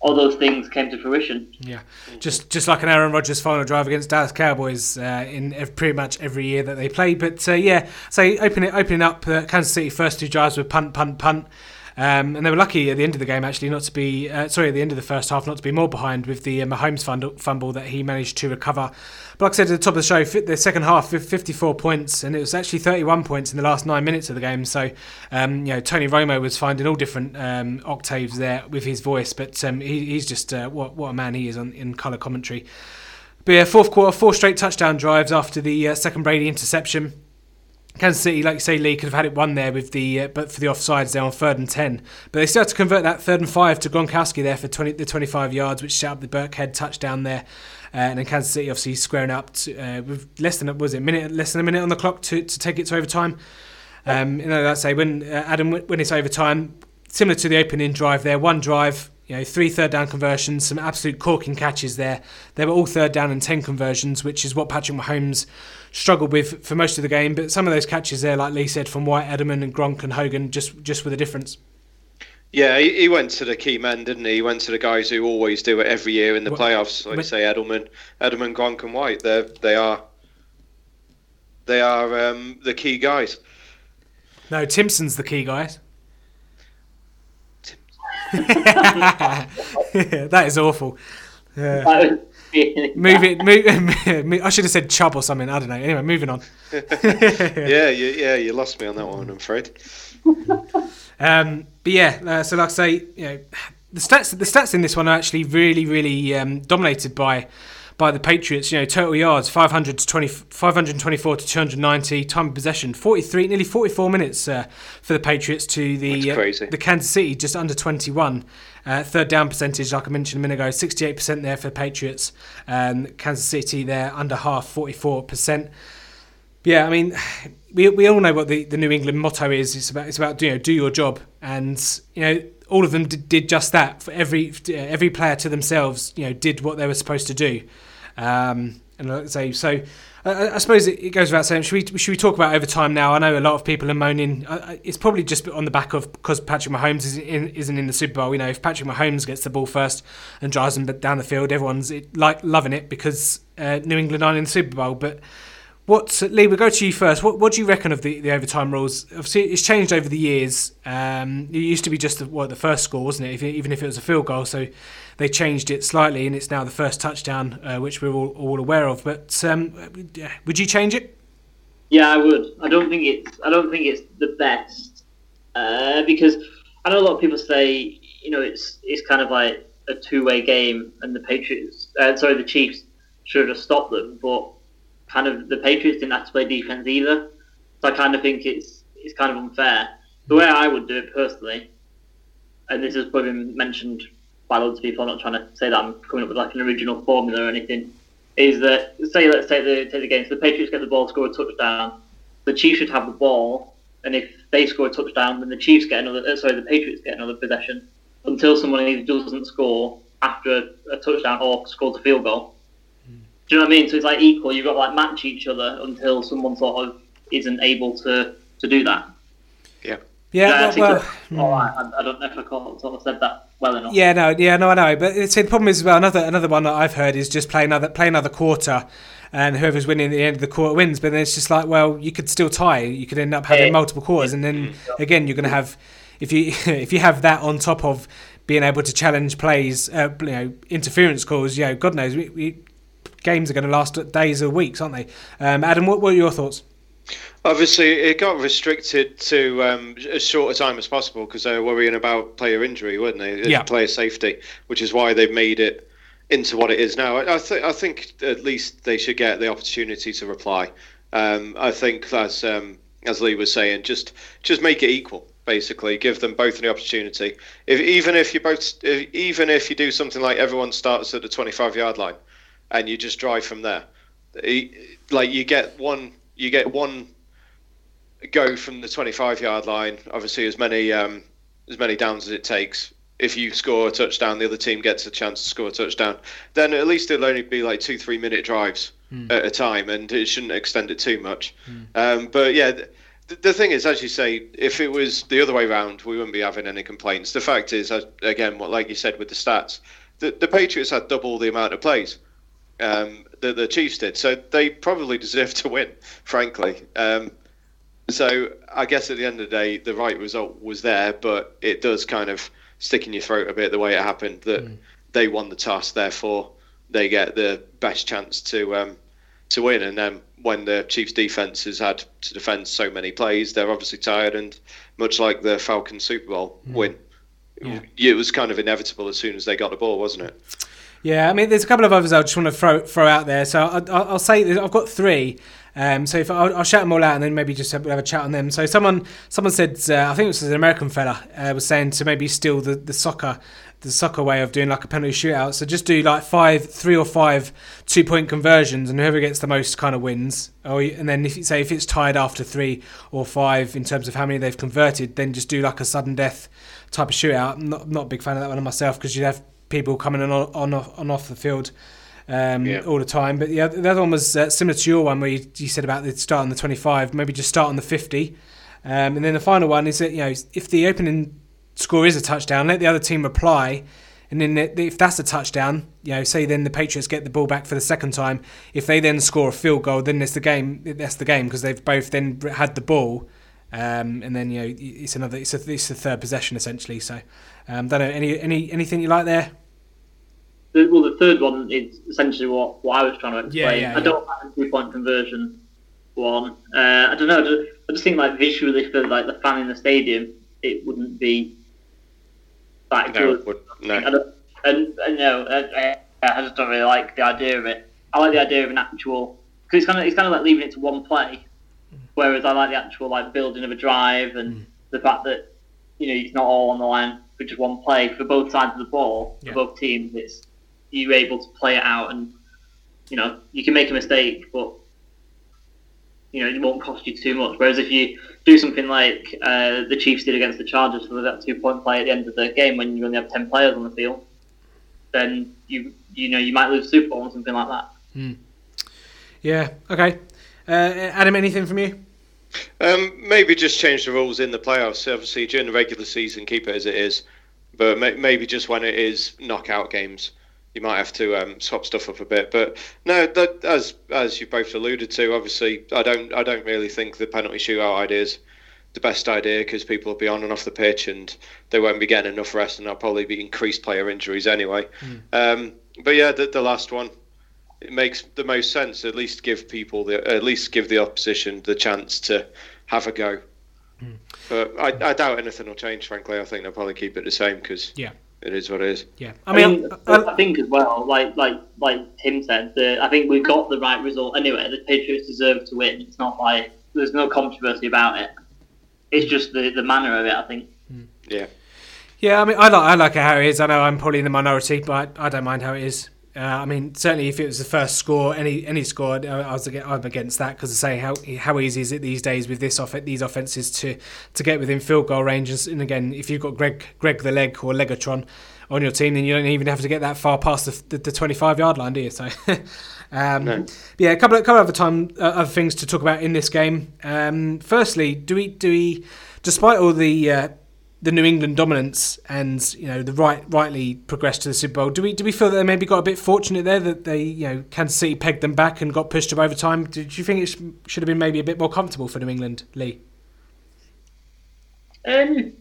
all those things came to fruition. Yeah, just just like an Aaron Rodgers final drive against Dallas Cowboys uh, in pretty much every year that they play. But uh, yeah, so opening opening up uh, Kansas City first two drives with punt, punt, punt. Um, and they were lucky at the end of the game actually not to be uh, sorry at the end of the first half not to be more behind with the uh, Mahomes fumble that he managed to recover. But like I said at the top of the show, the second half 54 points and it was actually 31 points in the last nine minutes of the game. So um, you know Tony Romo was finding all different um, octaves there with his voice, but um, he, he's just uh, what what a man he is on, in colour commentary. But yeah, fourth quarter, four straight touchdown drives after the uh, second Brady interception. Kansas City, like you say, Lee could have had it one there with the, uh, but for the offsides there on third and ten. But they still had to convert that third and five to Gronkowski there for 20, the 25 yards, which set up the Burkhead touchdown there. Uh, and then Kansas City obviously squaring up to, uh, with less than was it minute, less than a minute on the clock to, to take it to overtime. Um, you know, let's say when uh, Adam when it's overtime, similar to the opening drive there, one drive, you know, three third down conversions, some absolute corking catches there. They were all third down and ten conversions, which is what Patrick Mahomes struggled with for most of the game. But some of those catches there, like Lee said, from White, Edelman, and Gronk and Hogan, just just with a difference. Yeah, he, he, went to the key men, didn't he? He went to the guys who always do it every year in the playoffs. Like I say, Edelman, Edelman, Gronk, and White. They they are they are um, the key guys. No, Timpson's the key guys. <laughs> that is awful. Yeah. <laughs> move it. <laughs> Move, I should have said Chubb or something. I don't know. Anyway, moving on. <laughs> yeah, you, yeah, you lost me on that one. I'm afraid. Um, but yeah, uh, so like I say, you know, the stats the stats in this one are actually really, really um, dominated by by the Patriots. You know, total yards 500 to 20, 524 to 290. Time of possession 43, nearly 44 minutes uh, for the Patriots to the uh, the Kansas City just under 21. Uh, third down percentage, like I mentioned a minute ago, 68% there for the Patriots. Um, Kansas City there under half, 44%. Yeah, I mean, we, we all know what the, the New England motto is. It's about it's about you know do your job, and you know all of them did, did just that. For every every player to themselves, you know, did what they were supposed to do. Um, and say, so I, suppose it, it, goes without saying. Should we should we talk about overtime now? I know a lot of people are moaning. It's probably just on the back of because Patrick Mahomes is in, isn't in the Super Bowl. You know, if Patrick Mahomes gets the ball first and drives them down the field, everyone's like loving it because uh, New England aren't in the Super Bowl, but what Lee? We'll go to you first. What What do you reckon of the, the overtime rules? Obviously, it's changed over the years. Um, it used to be just the, what the first score, wasn't it? If, even if it was a field goal, so they changed it slightly, and it's now the first touchdown, uh, which we're all, all, aware of. But um, would you change it? Yeah, I would. I don't think it's. I don't think it's the best uh, because I know a lot of people say you know it's it's kind of like a two way game, and the Patriots, uh, sorry, the Chiefs should have stopped them, but kind of the Patriots didn't have to play defense either. So I kind of think it's it's kind of unfair. The way I would do it personally, and this has probably been mentioned by loads of people. I'm not trying to say that I'm coming up with like an original formula or anything. Is that say let's take the take the game. So the Patriots get the ball, score a touchdown. The Chiefs should have the ball, and if they score a touchdown, then the Chiefs get another. Uh, sorry, the Patriots get another possession until someone either doesn't score after a, a touchdown or scores a field goal. Do you know what I mean? So it's like equal. You've got to like match each other until someone sort of isn't able to to do that. Yeah. Yeah, well, well I, I, don't know if I sort of said that well enough. Yeah, no, yeah, no, I know. But it's, the problem is well. Another another one that I've heard is just play another play another quarter, and whoever's winning at the end of the quarter wins. But then it's just like, well, you could still tie. You could end up having yeah. multiple quarters, and then again, you're going to have if you <laughs> if you have that on top of being able to challenge plays, uh, you know, interference calls. You know, God knows we, we games are going to last days or weeks, aren't they? Um, Adam, what, were your thoughts? Obviously, it got restricted to um, as short a time as possible because they were worrying about player injury, weren't they? Yeah. Player safety, which is why they've made it into what it is now. I, I think I think at least they should get the opportunity to reply. Um, I think as um, as Lee was saying, just just make it equal. Basically, give them both the opportunity. If even if you both, if, even if you do something like everyone starts at the 25 yard line, and you just drive from there, like you get one, you get one go from the 25 yard line. Obviously, as many um, as many downs as it takes. If you score a touchdown, the other team gets a chance to score a touchdown. Then at least it'll only be like two, three minute drives mm. at a time, and it shouldn't extend it too much. Mm. Um, but yeah, the, the thing is, as you say, if it was the other way around, we wouldn't be having any complaints. The fact is, again, what like you said with the stats, the, the Patriots had double the amount of plays um, that the Chiefs did, so they probably deserve to win, <laughs> frankly. Um, so I guess at the end of the day, the right result was there, but it does kind of stick in your throat a bit the way it happened that mm. they won the toss, therefore they get the best chance to um, to win. And then when the Chiefs' defense has had to defend so many plays, they're obviously tired, and much like the Falcons Super Bowl mm. win, yeah. it was kind of inevitable as soon as they got the ball, wasn't it? Yeah, I mean, there's a couple of others I just want to throw throw out there. So I'll, I'll say I've got three. Um, so if I'll, I'll, shout them all out and then maybe just have, have a chat on them. So someone someone said uh, I think it was an American fella uh, was saying to maybe steal the, the soccer the soccer way of doing like a penalty shootout. So just do like five, three or five two point conversions, and whoever gets the most kind of wins. Or and then if say if it's tied after three or five in terms of how many they've converted, then just do like a sudden death type of shootout. I'm not not a big fan of that one myself because you have people coming on on on off the field. Um, yeah. all the time, but yeah, the other one was uh, similar to your one where you, you said about the start on the 25, maybe just start on the 50, um, and then the final one is that you know if the opening score is a touchdown, let the other team reply. And then if that's a touchdown, you know, say then the Patriots get the ball back for the second time. If they then score a field goal, then it's the game. That's the game because they've both then had the ball, um, and then you know it's another. It's a, it's a third possession essentially. So, um, don't know any any anything you like there. Well, the third one is essentially what, what I was trying to explain. Yeah, yeah, I don't like the two point conversion one. Uh, I don't know. I just, I just think like visually for like the fan in the stadium, it wouldn't be that no, good. no. and, and no, I, I, just don't really like the idea of it. I like the idea of an actual because it's kind of it's kind of like leaving it to one play, whereas I like the actual like building of a drive and mm. the fact that you know it's not all on the line for just one play for both sides of the ball yeah. for both teams. It's you're able to play it out and you know you can make a mistake, but you know it won't cost you too much. Whereas if you do something like uh, the Chiefs did against the Chargers for that two point play at the end of the game when you only have ten players on the field, then you you know you might lose Super Bowl or something like that. Mm. Yeah. Okay. Uh, Adam, anything from you? Um, maybe just change the rules in the playoffs. Obviously, during the regular season, keep it as it is. But may- maybe just when it is knockout games, you might have to um, swap stuff up a bit. But no, that, as as you both alluded to, obviously, I don't I don't really think the penalty shootout idea is the best idea because people will be on and off the pitch and they won't be getting enough rest and there'll probably be increased player injuries anyway. Mm. Um, but yeah, the, the last one it makes the most sense. At least give people the at least give the opposition the chance to have a go. Mm. But I, I doubt anything will change. Frankly, I think they'll probably keep it the same because yeah it is what it is. Yeah, I mean, I, I, I, think as well, like like like Tim said, the, I think we've got the right result anyway. The Patriots deserve to win. It's not like there's no controversy about it. It's just the the manner of it. I think. Yeah. Yeah, I mean, I like I like it how it is. I know I'm probably in the minority, but I don't mind how it is. Uh, I mean, certainly if it was the first score, any any score, I was against, I'm against that because I say how how easy is it these days with this off these offenses to to get within field goal range. And again, if you've got Greg Greg the Leg or Legatron on your team, then you don't even have to get that far past the, the, the 25 yard line, do you? So. <laughs> um, no. Yeah, a couple of couple of other time uh, other things to talk about in this game. Um, firstly, do we do we, despite all the uh, the New England dominance and you know the right rightly progressed to the Super Bowl. Do we do we feel that they maybe got a bit fortunate there that they you know Kansas City pegged them back and got pushed to overtime? Did you think it sh- should have been maybe a bit more comfortable for New England, Lee? Um,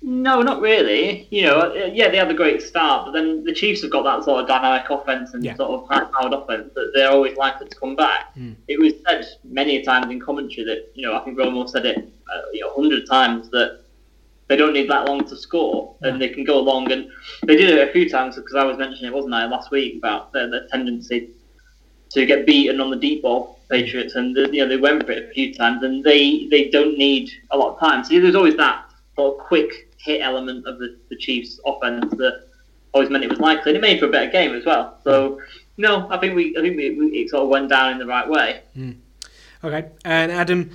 no, not really. You know, uh, yeah, they had a great start, but then the Chiefs have got that sort of dynamic offense and yeah. sort of high-powered offense that they're always likely to come back. Mm. It was said many times in commentary that you know I think Romo said it uh, you know hundred times that they don't need that long to score, and they can go along. And they did it a few times because I was mentioning it, wasn't I, last week about the, the tendency to get beaten on the deep ball, Patriots, and you know they went for it a few times, and they they don't need a lot of time. So there's always that sort of quick hit element of the, the Chiefs' offense that always meant it was likely, and it made for a better game as well. So no, I think we I think we, we, it sort of went down in the right way. Mm. Okay, and Adam,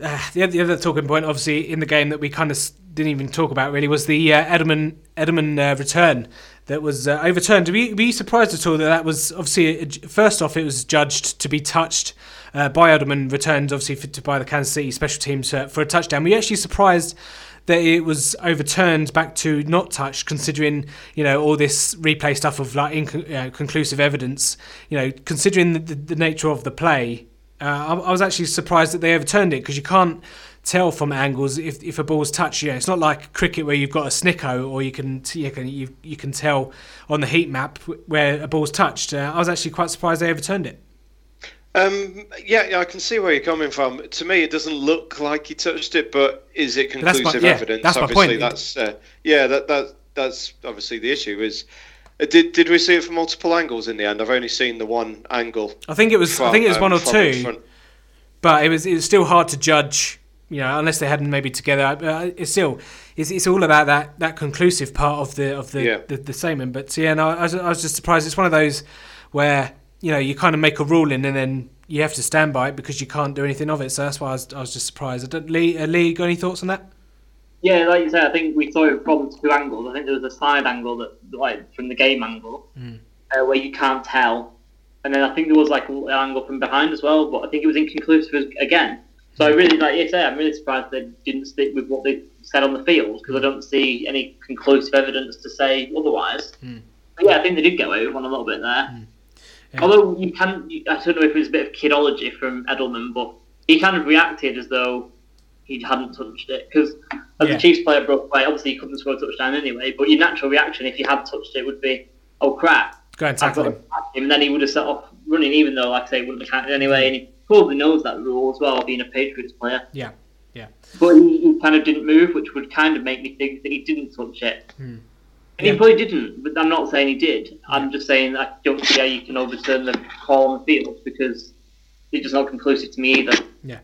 uh, the, other, the other talking point, obviously, in the game that we kind of didn't even talk about really was the uh, Edelman Edelman uh, return that was uh, overturned. Were you, were you surprised at all that that was obviously first off it was judged to be touched uh, by Edelman, returned obviously for, to by the Kansas City special teams for a touchdown. Were you actually surprised? That it was overturned back to not touched, considering you know all this replay stuff of like inconclusive evidence. You know, considering the, the, the nature of the play, uh, I, I was actually surprised that they overturned it because you can't tell from angles if, if a ball's touched you. Know, it's not like cricket where you've got a snicko or you can you can you, you can tell on the heat map where a ball's touched. Uh, I was actually quite surprised they overturned it. Um, yeah, yeah, I can see where you're coming from. To me, it doesn't look like he touched it, but is it conclusive my, yeah, evidence? That's obviously, my point. that's uh, yeah, that that that's obviously the issue. Is did did we see it from multiple angles in the end? I've only seen the one angle. I think it was. From, I think it was um, one or two. But it was it was still hard to judge you know, unless they hadn't maybe together. Uh, it's still, it's, it's all about that, that conclusive part of the of the, yeah. the, the statement. But yeah, no, I was, I was just surprised. It's one of those where you know you kind of make a ruling and then you have to stand by it because you can't do anything of it. So that's why I was, I was just surprised. Lee, uh, Lee, got any thoughts on that? Yeah, like you said, I think we saw it from two angles. I think there was a side angle that, like from the game angle, mm. uh, where you can't tell, and then I think there was like an angle from behind as well. But I think it was inconclusive again. So I really, like you say, I'm really surprised they didn't stick with what they said on the field because I don't see any conclusive evidence to say otherwise. Mm. yeah, I think they did get away with one a little bit there. Mm. Yeah. Although you can, I don't know if it was a bit of kidology from Edelman, but he kind of reacted as though he hadn't touched it because as yeah. the Chiefs player broke away, obviously he couldn't score a touchdown anyway. But your natural reaction if you had touched it would be, "Oh crap!" Go and tackle him. him. And then he would have set off running, even though, like I say, he wouldn't have counted anyway. And he probably knows that rule as well, being a Patriots player. Yeah, yeah. But he, he kind of didn't move, which would kind of make me think that he didn't touch it. Hmm. And yeah. he probably didn't, but I'm not saying he did. I'm just saying I don't see how you can overturn the call on the field because it's just not conclusive to me either. Yeah.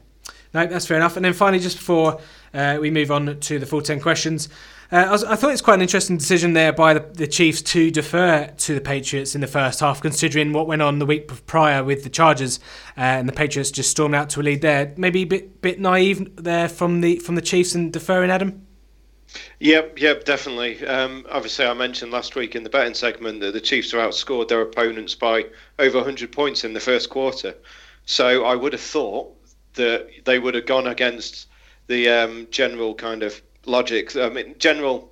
No, that's fair enough. And then finally, just before uh, we move on to the full 10 questions, uh, I, was, I, thought it's quite an interesting decision there by the, the, Chiefs to defer to the Patriots in the first half, considering what went on the week prior with the Chargers, uh, and the Patriots just stormed out to a lead there. Maybe a bit bit naive there from the from the Chiefs and deferring Adam. Yep, yep, definitely. Um, obviously, I mentioned last week in the betting segment that the Chiefs have outscored their opponents by over 100 points in the first quarter. So I would have thought that they would have gone against the um, general kind of logic. I mean, general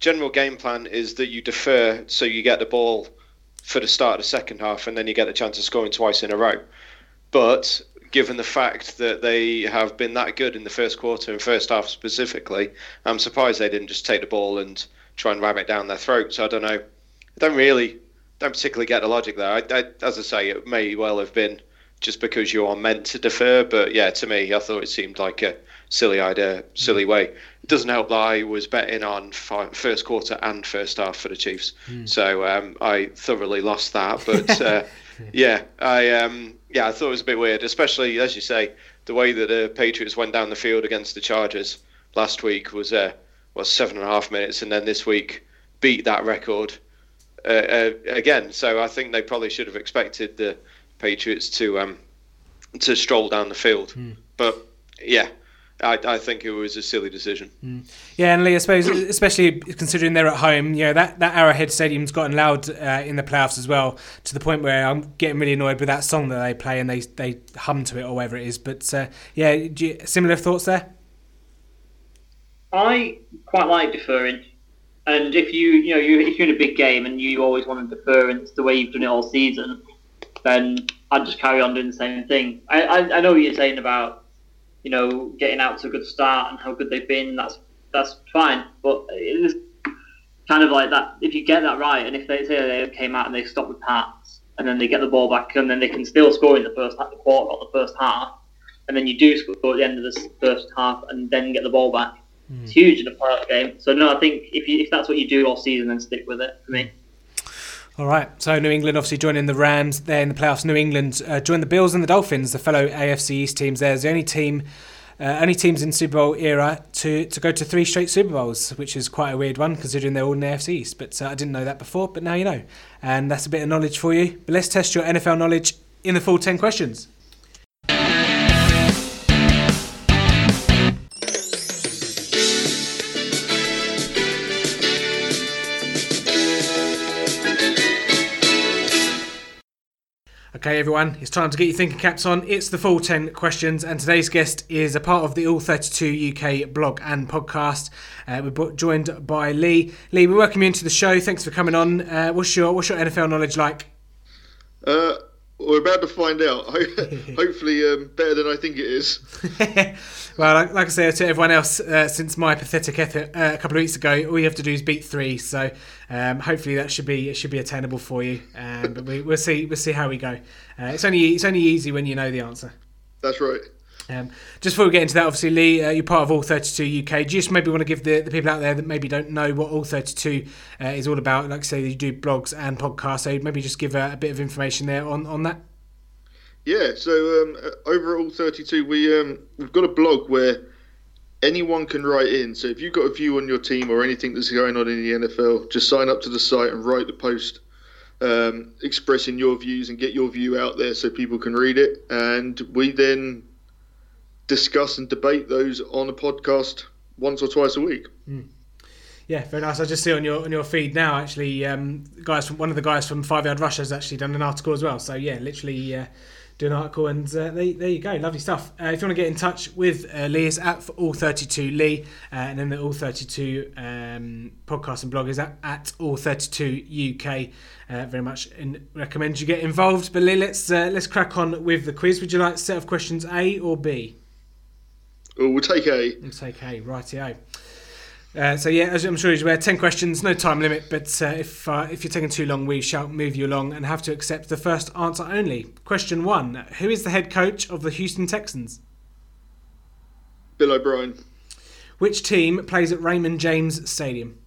general game plan is that you defer so you get the ball for the start of the second half, and then you get the chance of scoring twice in a row. But given the fact that they have been that good in the first quarter and first half specifically, I'm surprised they didn't just take the ball and try and ram it down their throats. I don't know. I don't really, don't particularly get the logic there. I, I, as I say, it may well have been just because you are meant to defer, but yeah, to me, I thought it seemed like a silly idea, silly way. It doesn't help that I was betting on first quarter and first half for the Chiefs, mm. so um, I thoroughly lost that. But uh, <laughs> yeah, I um, yeah I thought it was a bit weird, especially as you say, the way that the Patriots went down the field against the Chargers last week was uh, was seven and a half minutes, and then this week beat that record uh, uh, again. So I think they probably should have expected the Patriots to um, to stroll down the field, mm. but yeah, I, I, think it was a silly decision. Mm. Yeah, and Lee, I suppose, especially considering they're at home, you know that, that Arrowhead Stadium's gotten loud uh, in the playoffs as well, to the point where I'm getting really annoyed with that song that they play and they they hum to it or whatever it is. But uh, yeah, you, similar thoughts there. I quite like deferring, and if you you know you if you're in a big game and you always want to defer and it's the way you've done it all season, then I'd just carry on doing the same thing. I I, I know what you're saying about you know, getting out to a good start and how good they've been, that's that's fine. But it's kind of like that. If you get that right, and if they say they came out and they stop with Pats, and then they get the ball back, and then they can still score in the first half, the quarter or the first half, and then you do score at the end of the first half, and then get the ball back, It's hmm. huge in a playoff game. So no, I think if you, if that's what you do all season, then stick with it for me. All right. So New England obviously joining the Rams there in the playoffs. New England uh, joined the Bills and the Dolphins, the fellow AFC East teams. There's the only team, uh, only teams in Super Bowl era to, to go to three straight Super Bowls, which is quite a weird one considering they're all in the AFC East. But uh, I didn't know that before, but now you know, and that's a bit of knowledge for you. But let's test your NFL knowledge in the full ten questions. Okay, everyone, it's time to get your thinking caps on. It's the full 10 questions, and today's guest is a part of the All 32 UK blog and podcast. Uh, we're joined by Lee. Lee, we welcome you into the show. Thanks for coming on. Uh, what's your what's your NFL knowledge like? Uh, we're about to find out. <laughs> Hopefully, um, better than I think it is. <laughs> well, like, like, I said to everyone else, uh, since my pathetic effort uh, a couple of weeks ago, all you have to do is beat three. So um, hopefully that should be it should be attainable for you. Um, but we, will see we'll see how we go. Uh, it's only it's only easy when you know the answer. That's right. Um, just before we get into that, obviously, Lee, uh, you're part of All 32 UK. Do you just maybe want to give the, the people out there that maybe don't know what All 32 uh, is all about? Like I say, you do blogs and podcasts, so maybe just give a, a bit of information there on, on that. Yeah, so um, over at All 32, we, um, we've got a blog where anyone can write in. So if you've got a view on your team or anything that's going on in the NFL, just sign up to the site and write the post um, expressing your views and get your view out there so people can read it. And we then discuss and debate those on a podcast once or twice a week. Mm. Yeah, very nice. I just see on your on your feed now. Actually, um, guys from one of the guys from Five Yard Rush has actually done an article as well. So yeah, literally uh, do an article, and uh, there, there you go. Lovely stuff. Uh, if you want to get in touch with uh, Lee, it's at all thirty two Lee, uh, and then the all thirty two um, podcast and blog is at, at all thirty two UK. Uh, very much in, recommend you get involved. But Lee, let's uh, let's crack on with the quiz. Would you like set of questions A or B? Oh, we'll take A. We'll take A, rightio. Uh, so yeah, as I'm sure you're aware, ten questions, no time limit. But uh, if uh, if you're taking too long, we shall move you along and have to accept the first answer only. Question one: Who is the head coach of the Houston Texans? Bill O'Brien. Which team plays at Raymond James Stadium?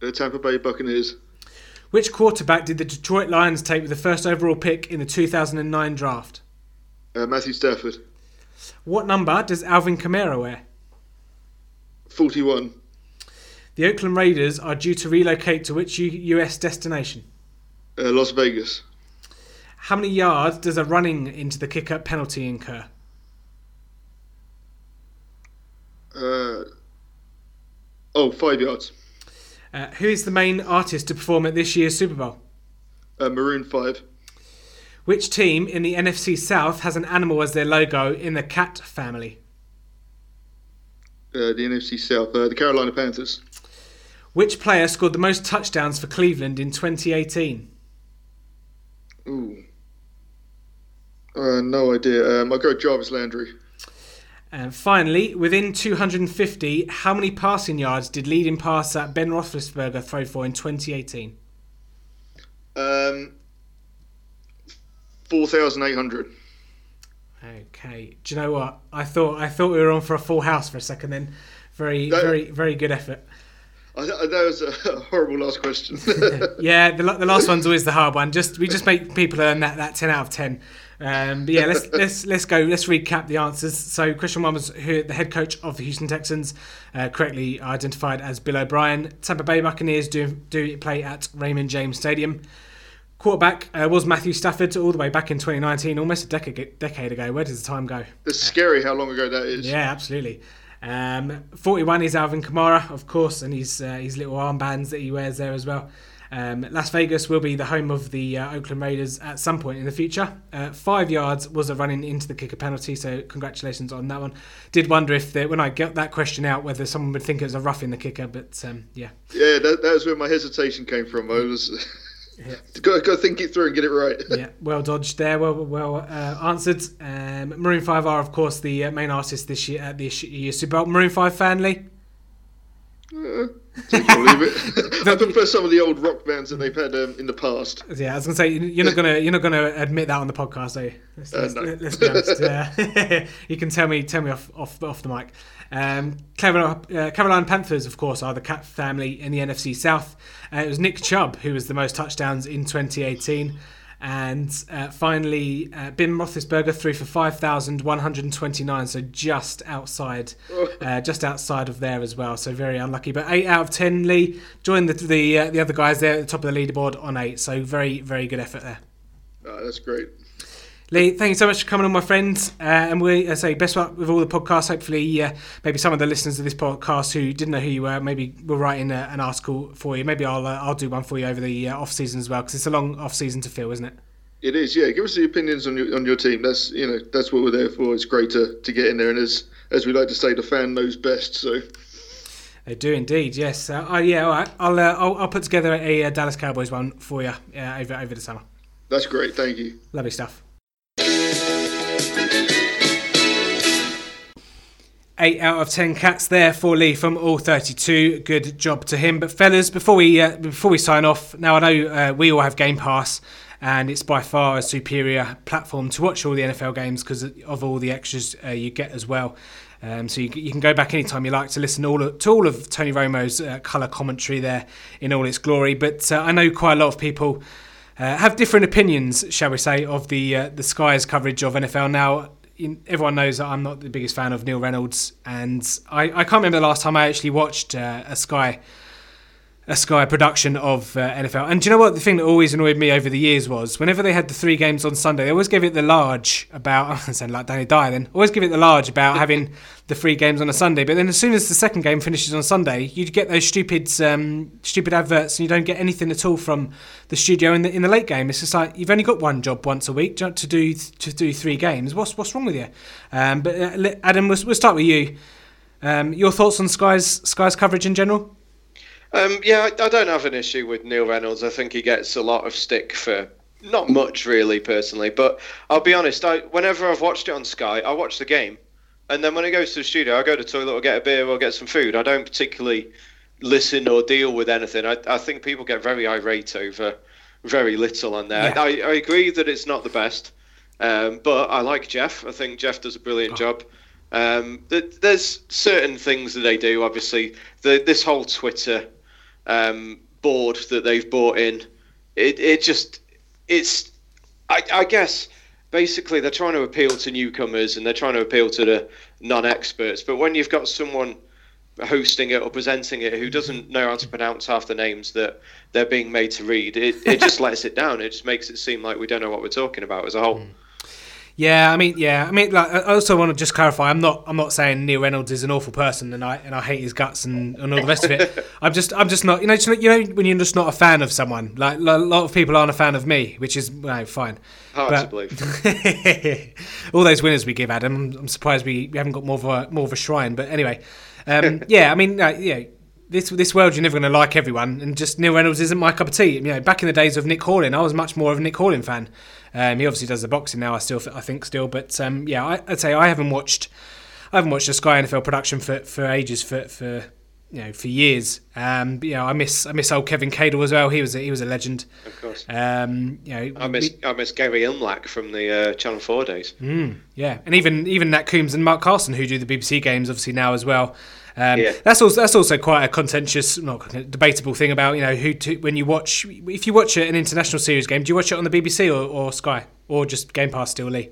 The Tampa Bay Buccaneers. Which quarterback did the Detroit Lions take with the first overall pick in the 2009 draft? Uh, Matthew Stafford. What number does Alvin Kamara wear? 41. The Oakland Raiders are due to relocate to which US destination? Uh, Las Vegas. How many yards does a running into the kicker penalty incur? Uh, oh, five yards. Uh, who is the main artist to perform at this year's Super Bowl? Uh, Maroon 5. Which team in the NFC South has an animal as their logo in the cat family? Uh, the NFC South, uh, the Carolina Panthers. Which player scored the most touchdowns for Cleveland in 2018? Ooh. Uh, no idea. Um, I'll go Jarvis Landry. And finally, within 250, how many passing yards did leading passer Ben Roethlisberger throw for in 2018? Um, 4,800. Okay. Do you know what? I thought I thought we were on for a full house for a second. Then, very That- very very good effort. I, I, that was a <laughs> horrible last question. <laughs> <laughs> Yeah, the, the last one's always the hard one. Just we just make people earn that, that ten out of ten. Um, but yeah, let's let's let's go. Let's recap the answers. So question one was who the head coach of the Houston Texans, uh, correctly identified as Bill O'Brien. Tampa Bay Buccaneers do do play at Raymond James Stadium. Quarterback uh, was Matthew Stafford all the way back in 2019, almost a decade decade ago. Where does the time go? it's scary how long ago that is. Yeah, absolutely. Um, 41 is Alvin Kamara, of course, and his uh, his little armbands that he wears there as well. Um, Las Vegas will be the home of the uh, Oakland Raiders at some point in the future. Uh, five yards was a running into the kicker penalty, so congratulations on that one. Did wonder if the, when I got that question out whether someone would think it was a rough in the kicker, but um, yeah, Yeah, that, that was where my hesitation came from. I was got to think it through and get it right. <laughs> yeah, well dodged there, well well uh, answered. Um, Five are of course the uh, main artist this year at this year's Super Bowl. Five? Uh, Take it or leave it. I prefer some of the old rock bands that they've had um, in the past. Yeah, I was gonna say you're not gonna you're not gonna admit that on the podcast, are you? Let's, Uh, let's, no. let's be honest. Yeah. <laughs> you can tell me tell me off off off the mic. Um, Carolina, uh, Carolina Panthers, of course, are the cat family in the NFC South. Uh, it was Nick Chubb who was the most touchdowns in 2018. And uh, finally, uh, Ben Roethlisberger threw for 5,129, so just outside, uh, just outside of there as well. So very unlucky. But eight out of ten, Lee joined the the, uh, the other guys there at the top of the leaderboard on eight. So very very good effort there. Ah, that's great. Lee, thank you so much for coming on, my friend. Uh, and we I say best luck with all the podcasts. Hopefully, uh, maybe some of the listeners of this podcast who didn't know who you were, maybe will write in a, an article for you. Maybe I'll uh, I'll do one for you over the uh, off season as well because it's a long off season to fill, isn't it? It is, yeah. Give us the opinions on your on your team. That's you know that's what we're there for. It's great to, to get in there, and as as we like to say, the fan knows best. So They do indeed, yes. Uh, oh, yeah, all right. I'll, uh, I'll I'll put together a uh, Dallas Cowboys one for you uh, over over the summer. that's great. Thank you. Lovely stuff. Eight out of ten cats there for Lee from all thirty-two. Good job to him. But fellas, before we uh, before we sign off, now I know uh, we all have Game Pass, and it's by far a superior platform to watch all the NFL games because of all the extras uh, you get as well. Um, so you, you can go back anytime you like to listen to all of, to all of Tony Romo's uh, colour commentary there in all its glory. But uh, I know quite a lot of people uh, have different opinions, shall we say, of the uh, the Sky's coverage of NFL. Now, in, everyone knows that I'm not the biggest fan of Neil Reynolds, and I, I can't remember the last time I actually watched uh, a Sky a Sky production of uh, NFL. And do you know what? The thing that always annoyed me over the years was whenever they had the three games on Sunday, they always gave it the large about. <laughs> I'm saying like Danny Dyer then. Always give it the large about having <laughs> the three games on a Sunday. But then as soon as the second game finishes on Sunday, you get those stupid, um, stupid adverts, and you don't get anything at all from the studio in the in the late game. It's just like you've only got one job once a week to do to do three games. What's what's wrong with you? Um, but uh, Adam, we'll, we'll start with you. Um, your thoughts on Sky's Sky's coverage in general? Um, yeah, I, I don't have an issue with Neil Reynolds. I think he gets a lot of stick for not much, really, personally. But I'll be honest. I whenever I've watched it on Sky, I watch the game, and then when it goes to the studio, I go to the toilet or get a beer or get some food. I don't particularly listen or deal with anything. I, I think people get very irate over very little on there. Yeah. I, I agree that it's not the best, um, but I like Jeff. I think Jeff does a brilliant job. Um, th- there's certain things that they do. Obviously, the, this whole Twitter um, board that they've bought in, it, it just it's I, I guess basically they're trying to appeal to newcomers and they're trying to appeal to the non-experts. But when you've got someone hosting it or presenting it who doesn't know how to pronounce half the names that they're being made to read, it, it just <laughs> lets it down. It just makes it seem like we don't know what we're talking about as a whole. Yeah, I mean, yeah, I mean, like, I also want to just clarify. I'm not, I'm not saying Neil Reynolds is an awful person, and I and I hate his guts and, and all the rest of it. <laughs> I'm just, I'm just not, you know, you know, when you're just not a fan of someone. Like, a lot of people aren't a fan of me, which is well, fine. Hard But- to believe. <laughs> all those winners we give Adam, I'm, I'm surprised we, we haven't got more of a more of a shrine. But anyway, um, <laughs> yeah, I mean, uh, yeah, this this world you're never going to like everyone, and just Neil Reynolds isn't my cup of tea. You know, back in the days of Nick Halling, I was much more of a Nick Halling fan. Um, he obviously does the boxing now. I still, I think, still, but um, yeah, I, I'd say I haven't watched, I haven't watched a Sky NFL production for, for ages, for for you know, for years. Um, but, you know, I miss I miss old Kevin Cadle as well. He was a, he was a legend. Of course. Um, you know, I miss I miss Gary Imlach from the uh, Channel Four days. Mm, yeah, and even even Nat Coombs and Mark Carson, who do the BBC games, obviously now as well. Um, Yeah. That's also that's also quite a contentious, not debatable thing about you know who to, when you watch if you watch an international series game, do you watch it on the BBC or, or Sky or just Game Pass still, Lee?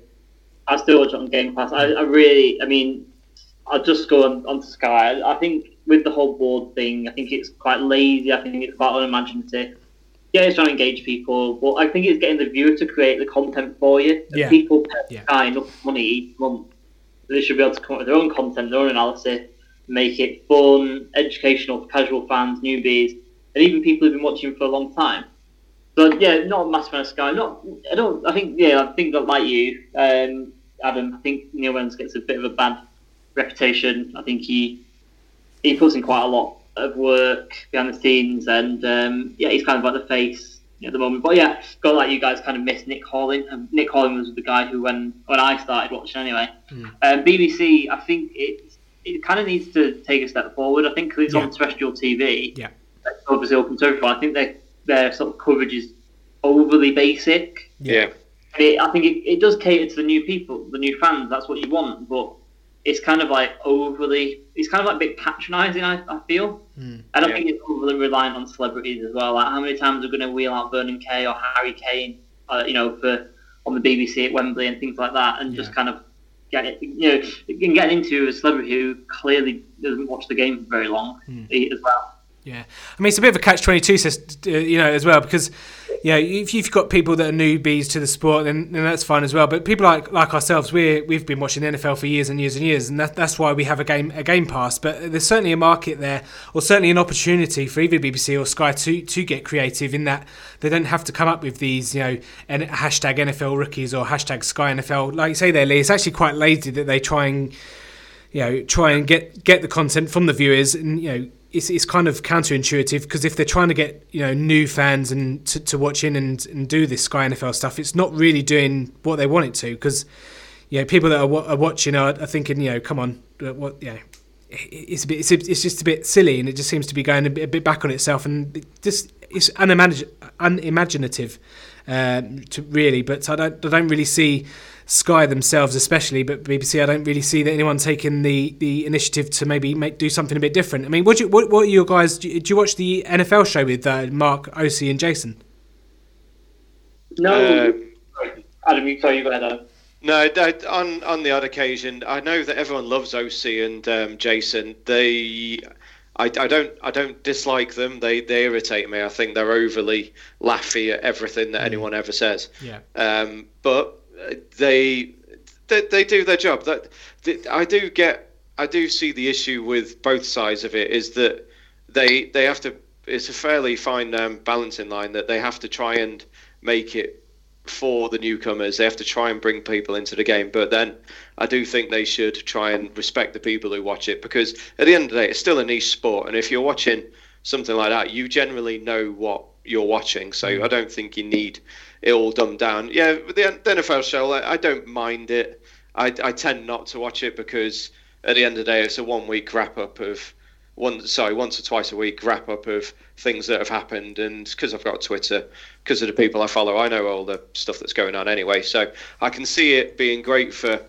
I still watch it on Game Pass. I, I really, I mean, I'll just go on onto Sky. I, I think with the whole board thing, I think it's quite lazy. I think it's quite unimaginative. Yeah, it's trying to engage people, but I think it's getting the viewer to create the content for you. If Yeah. people pay Yeah. Enough money each month, they should be able to come up with their own content, their own analysis, make it fun, educational for casual fans, newbies, and even people who've been watching for a long time. So yeah, not a massive fan of Sky. Not, I don't. I think yeah, I think that like you, um, Adam. I think Neil Reynolds gets a bit of a bad reputation. I think he he puts in quite a lot of work behind the scenes, and um, yeah, he's kind of like the face at the moment. But yeah, got like you guys kind of miss Nick Halling. Um, Nick Halling was the guy who when when I started watching anyway. Um, BBC, I think it's it kind of needs to take a step forward. I think because it's Yeah. on terrestrial TV, Yeah. it's obviously open to everyone. I think their their sort of coverage is overly basic. Yeah. It, I think it, it does cater to the new people, the new fans. That's what you want, but it's kind of like overly. It's kind of like a bit patronising. I, I feel, and I Yeah. think it's overly reliant on celebrities as well. Like how many times are going to wheel out Vernon Kay or Harry Kane, uh, you know, for on the BBC at Wembley and things like that, and just kind of get it, you know, and get into a celebrity who clearly doesn't watch the game for very long eh, as well. Yeah, I mean it's a bit of a catch twenty two, uh, you know, as well because yeah, if you've got people that are newbies to the sport, then, then that's fine as well. But people like like ourselves, we we've been watching the NFL for years and years and years, and that, that's why we have a game a game pass. But there's certainly a market there, or certainly an opportunity for either BBC or Sky to to get creative in that they don't have to come up with these, you know, N- hashtag NFL rookies or hashtag Sky NFL. Like you say there, Lee, it's actually quite lazy that they try and you know try and get get the content from the viewers and you know it's, it's kind of counterintuitive because if they're trying to get you know new fans and to, to watch in and, and do this Sky NFL stuff, it's not really doing what they want it to because you know people that are, are watching are, are thinking you know come on uh, what know it's a bit it's, a- it's just a bit silly and it just seems to be going a bit, a bit back on itself and it just it's unimagin- unimaginative um, to really but I don't I don't really see Sky themselves especially but BBC I don't really see that anyone taking the, the initiative to maybe make do something a bit different I mean what do you, what, what are your guys do you, do you watch the NFL show with uh, Mark Osi and Jason No, Uh. Adam, you, sorry, you go ahead, No, I- on on the odd occasion, I know that everyone loves Osi and um, Jason. They, I, I don't I don't dislike them. They they irritate me. I think they're overly laughy at everything that anyone ever says. yeah Um, but they, they they do their job. That I do get. I do see the issue with both sides of it is that they they have to. It's a fairly fine um, balancing line that they have to try and make it for the newcomers. They have to try and bring people into the game, but then I do think they should try and respect the people who watch it because at the end of the day, it's still a niche sport, and if you're watching something like that, you generally know what you're watching. So I don't think you need it all dumbed down. Yeah, the, NFL show, I, don't mind it. I, I tend not to watch it because at the end of the day, it's a one week wrap up of one sorry once or twice a week wrap up of things that have happened and because i've got twitter because of the people i follow i know all the stuff that's going on anyway so i can see it being great for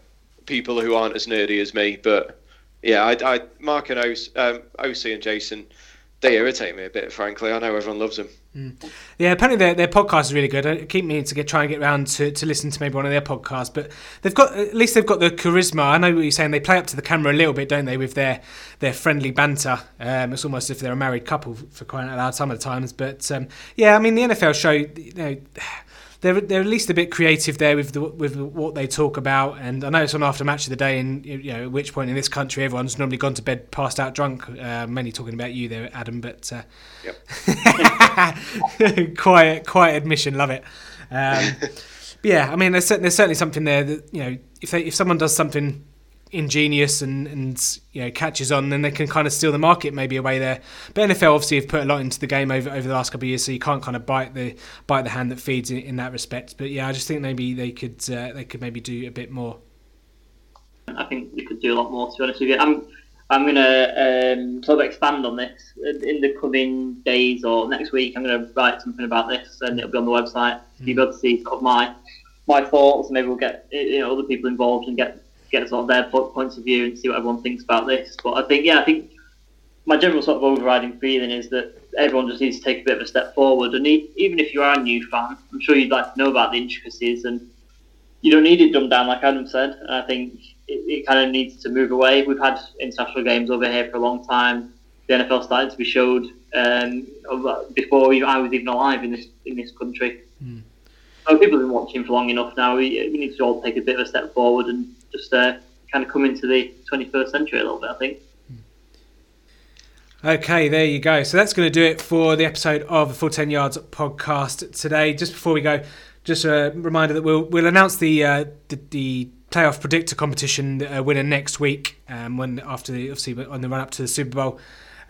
people who aren't as nerdy as me but yeah i, I mark and Osi, um, osi and jason they irritate me a bit frankly i know everyone loves them Yeah, apparently their, their podcast is really good. I keep meaning to get try and get around to, to listen to maybe one of their podcasts, but they've got at least they've got the charisma. I know what you're saying. They play up to the camera a little bit, don't they, with their their friendly banter. Um, it's almost as if they're a married couple for out loud some of the times. But um, yeah, I mean the NFL show, you know. They're, they're at least a bit creative there with the, with what they talk about, and I know it's on after match of the day, and you know at which point in this country everyone's normally gone to bed passed out drunk. Uh, mainly talking about you there, Adam, but uh, Yep. <laughs> quiet, quiet admission. Love it. Um, <laughs> yeah, I mean, there's, there's certainly something there that you know, if they, if someone does something ingenious and and you know catches on, then they can kind of steal the market maybe away there. But NFL obviously have put a lot into the game over over the last couple of years, so you can't kind of bite the bite the hand that feeds in, in that respect. But yeah, I just think maybe they could uh, they could maybe do a bit more. I think we could do a lot more. To be honest with you, I'm I'm gonna um, sort of expand on this in the coming days or next week. I'm gonna write something about this, and it'll be on the website. So you'll be able to see my my thoughts, and maybe we'll get you know other people involved and get get sort of their po- points of view and see what everyone thinks about this. But I think yeah, I think my general sort of overriding feeling is that everyone just needs to take a bit of a step forward. And e- even if you are a new fan, I'm sure you'd like to know about the intricacies, and you don't need it dumbed down, like Adam said. And I think it, it kind of needs to move away. We've had international games over here for a long time. The NFL started to be showed um, before I was even alive in this in this country. So people have been watching for long enough now. We, we need to all take a bit of a step forward and just uh, kind of come into the 21st century a little bit. I think. Okay, there you go. So that's going to do it for the episode of the Full Ten Yards podcast today. Just before we go, just a reminder that we'll we'll announce the uh, the, the playoff predictor competition uh, winner next week. Um, when after the obviously on the run up to the Super Bowl.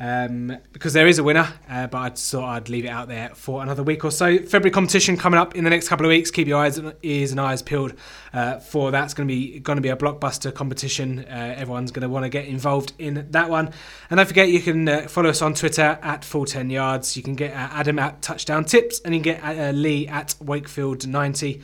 Um, because there is a winner, uh, but I thought I'd leave it out there for another week or so. February competition coming up in the next couple of weeks. Keep your eyes, ears, and eyes peeled uh, for that. It's going to be going to be a blockbuster competition. Uh, everyone's going to want to get involved in that one. And don't forget, you can uh, follow us on Twitter at full ten yards. You can get uh, Adam at touchdown tips, and you can get uh, Lee at Wakefield ninety.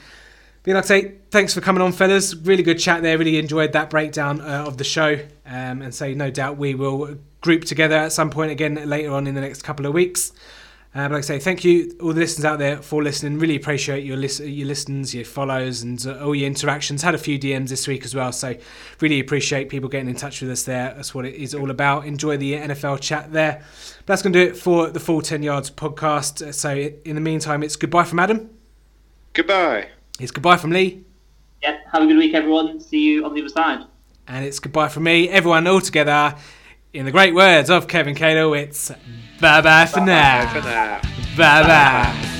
But like I say, thanks for coming on, fellas. Really good chat there. Really enjoyed that breakdown uh, of the show. Um, and say, no doubt we will group together at some point again later on in the next couple of weeks. Uh, but like I say, thank you all the listeners out there for listening. Really appreciate your lis- your listens, your follows, and uh, all your interactions. Had a few DMs this week as well, so really appreciate people getting in touch with us there. That's what it is all about. Enjoy the NFL chat there. But that's going to do it for the full ten yards podcast. So in the meantime, it's goodbye from Adam. Goodbye. It's goodbye from Lee. Yeah, have a good week, everyone. See you on the other side. And it's goodbye from me, everyone all together. In the great words of Kevin Cadle, it's bye bye for now. Bye for now. Bye bye.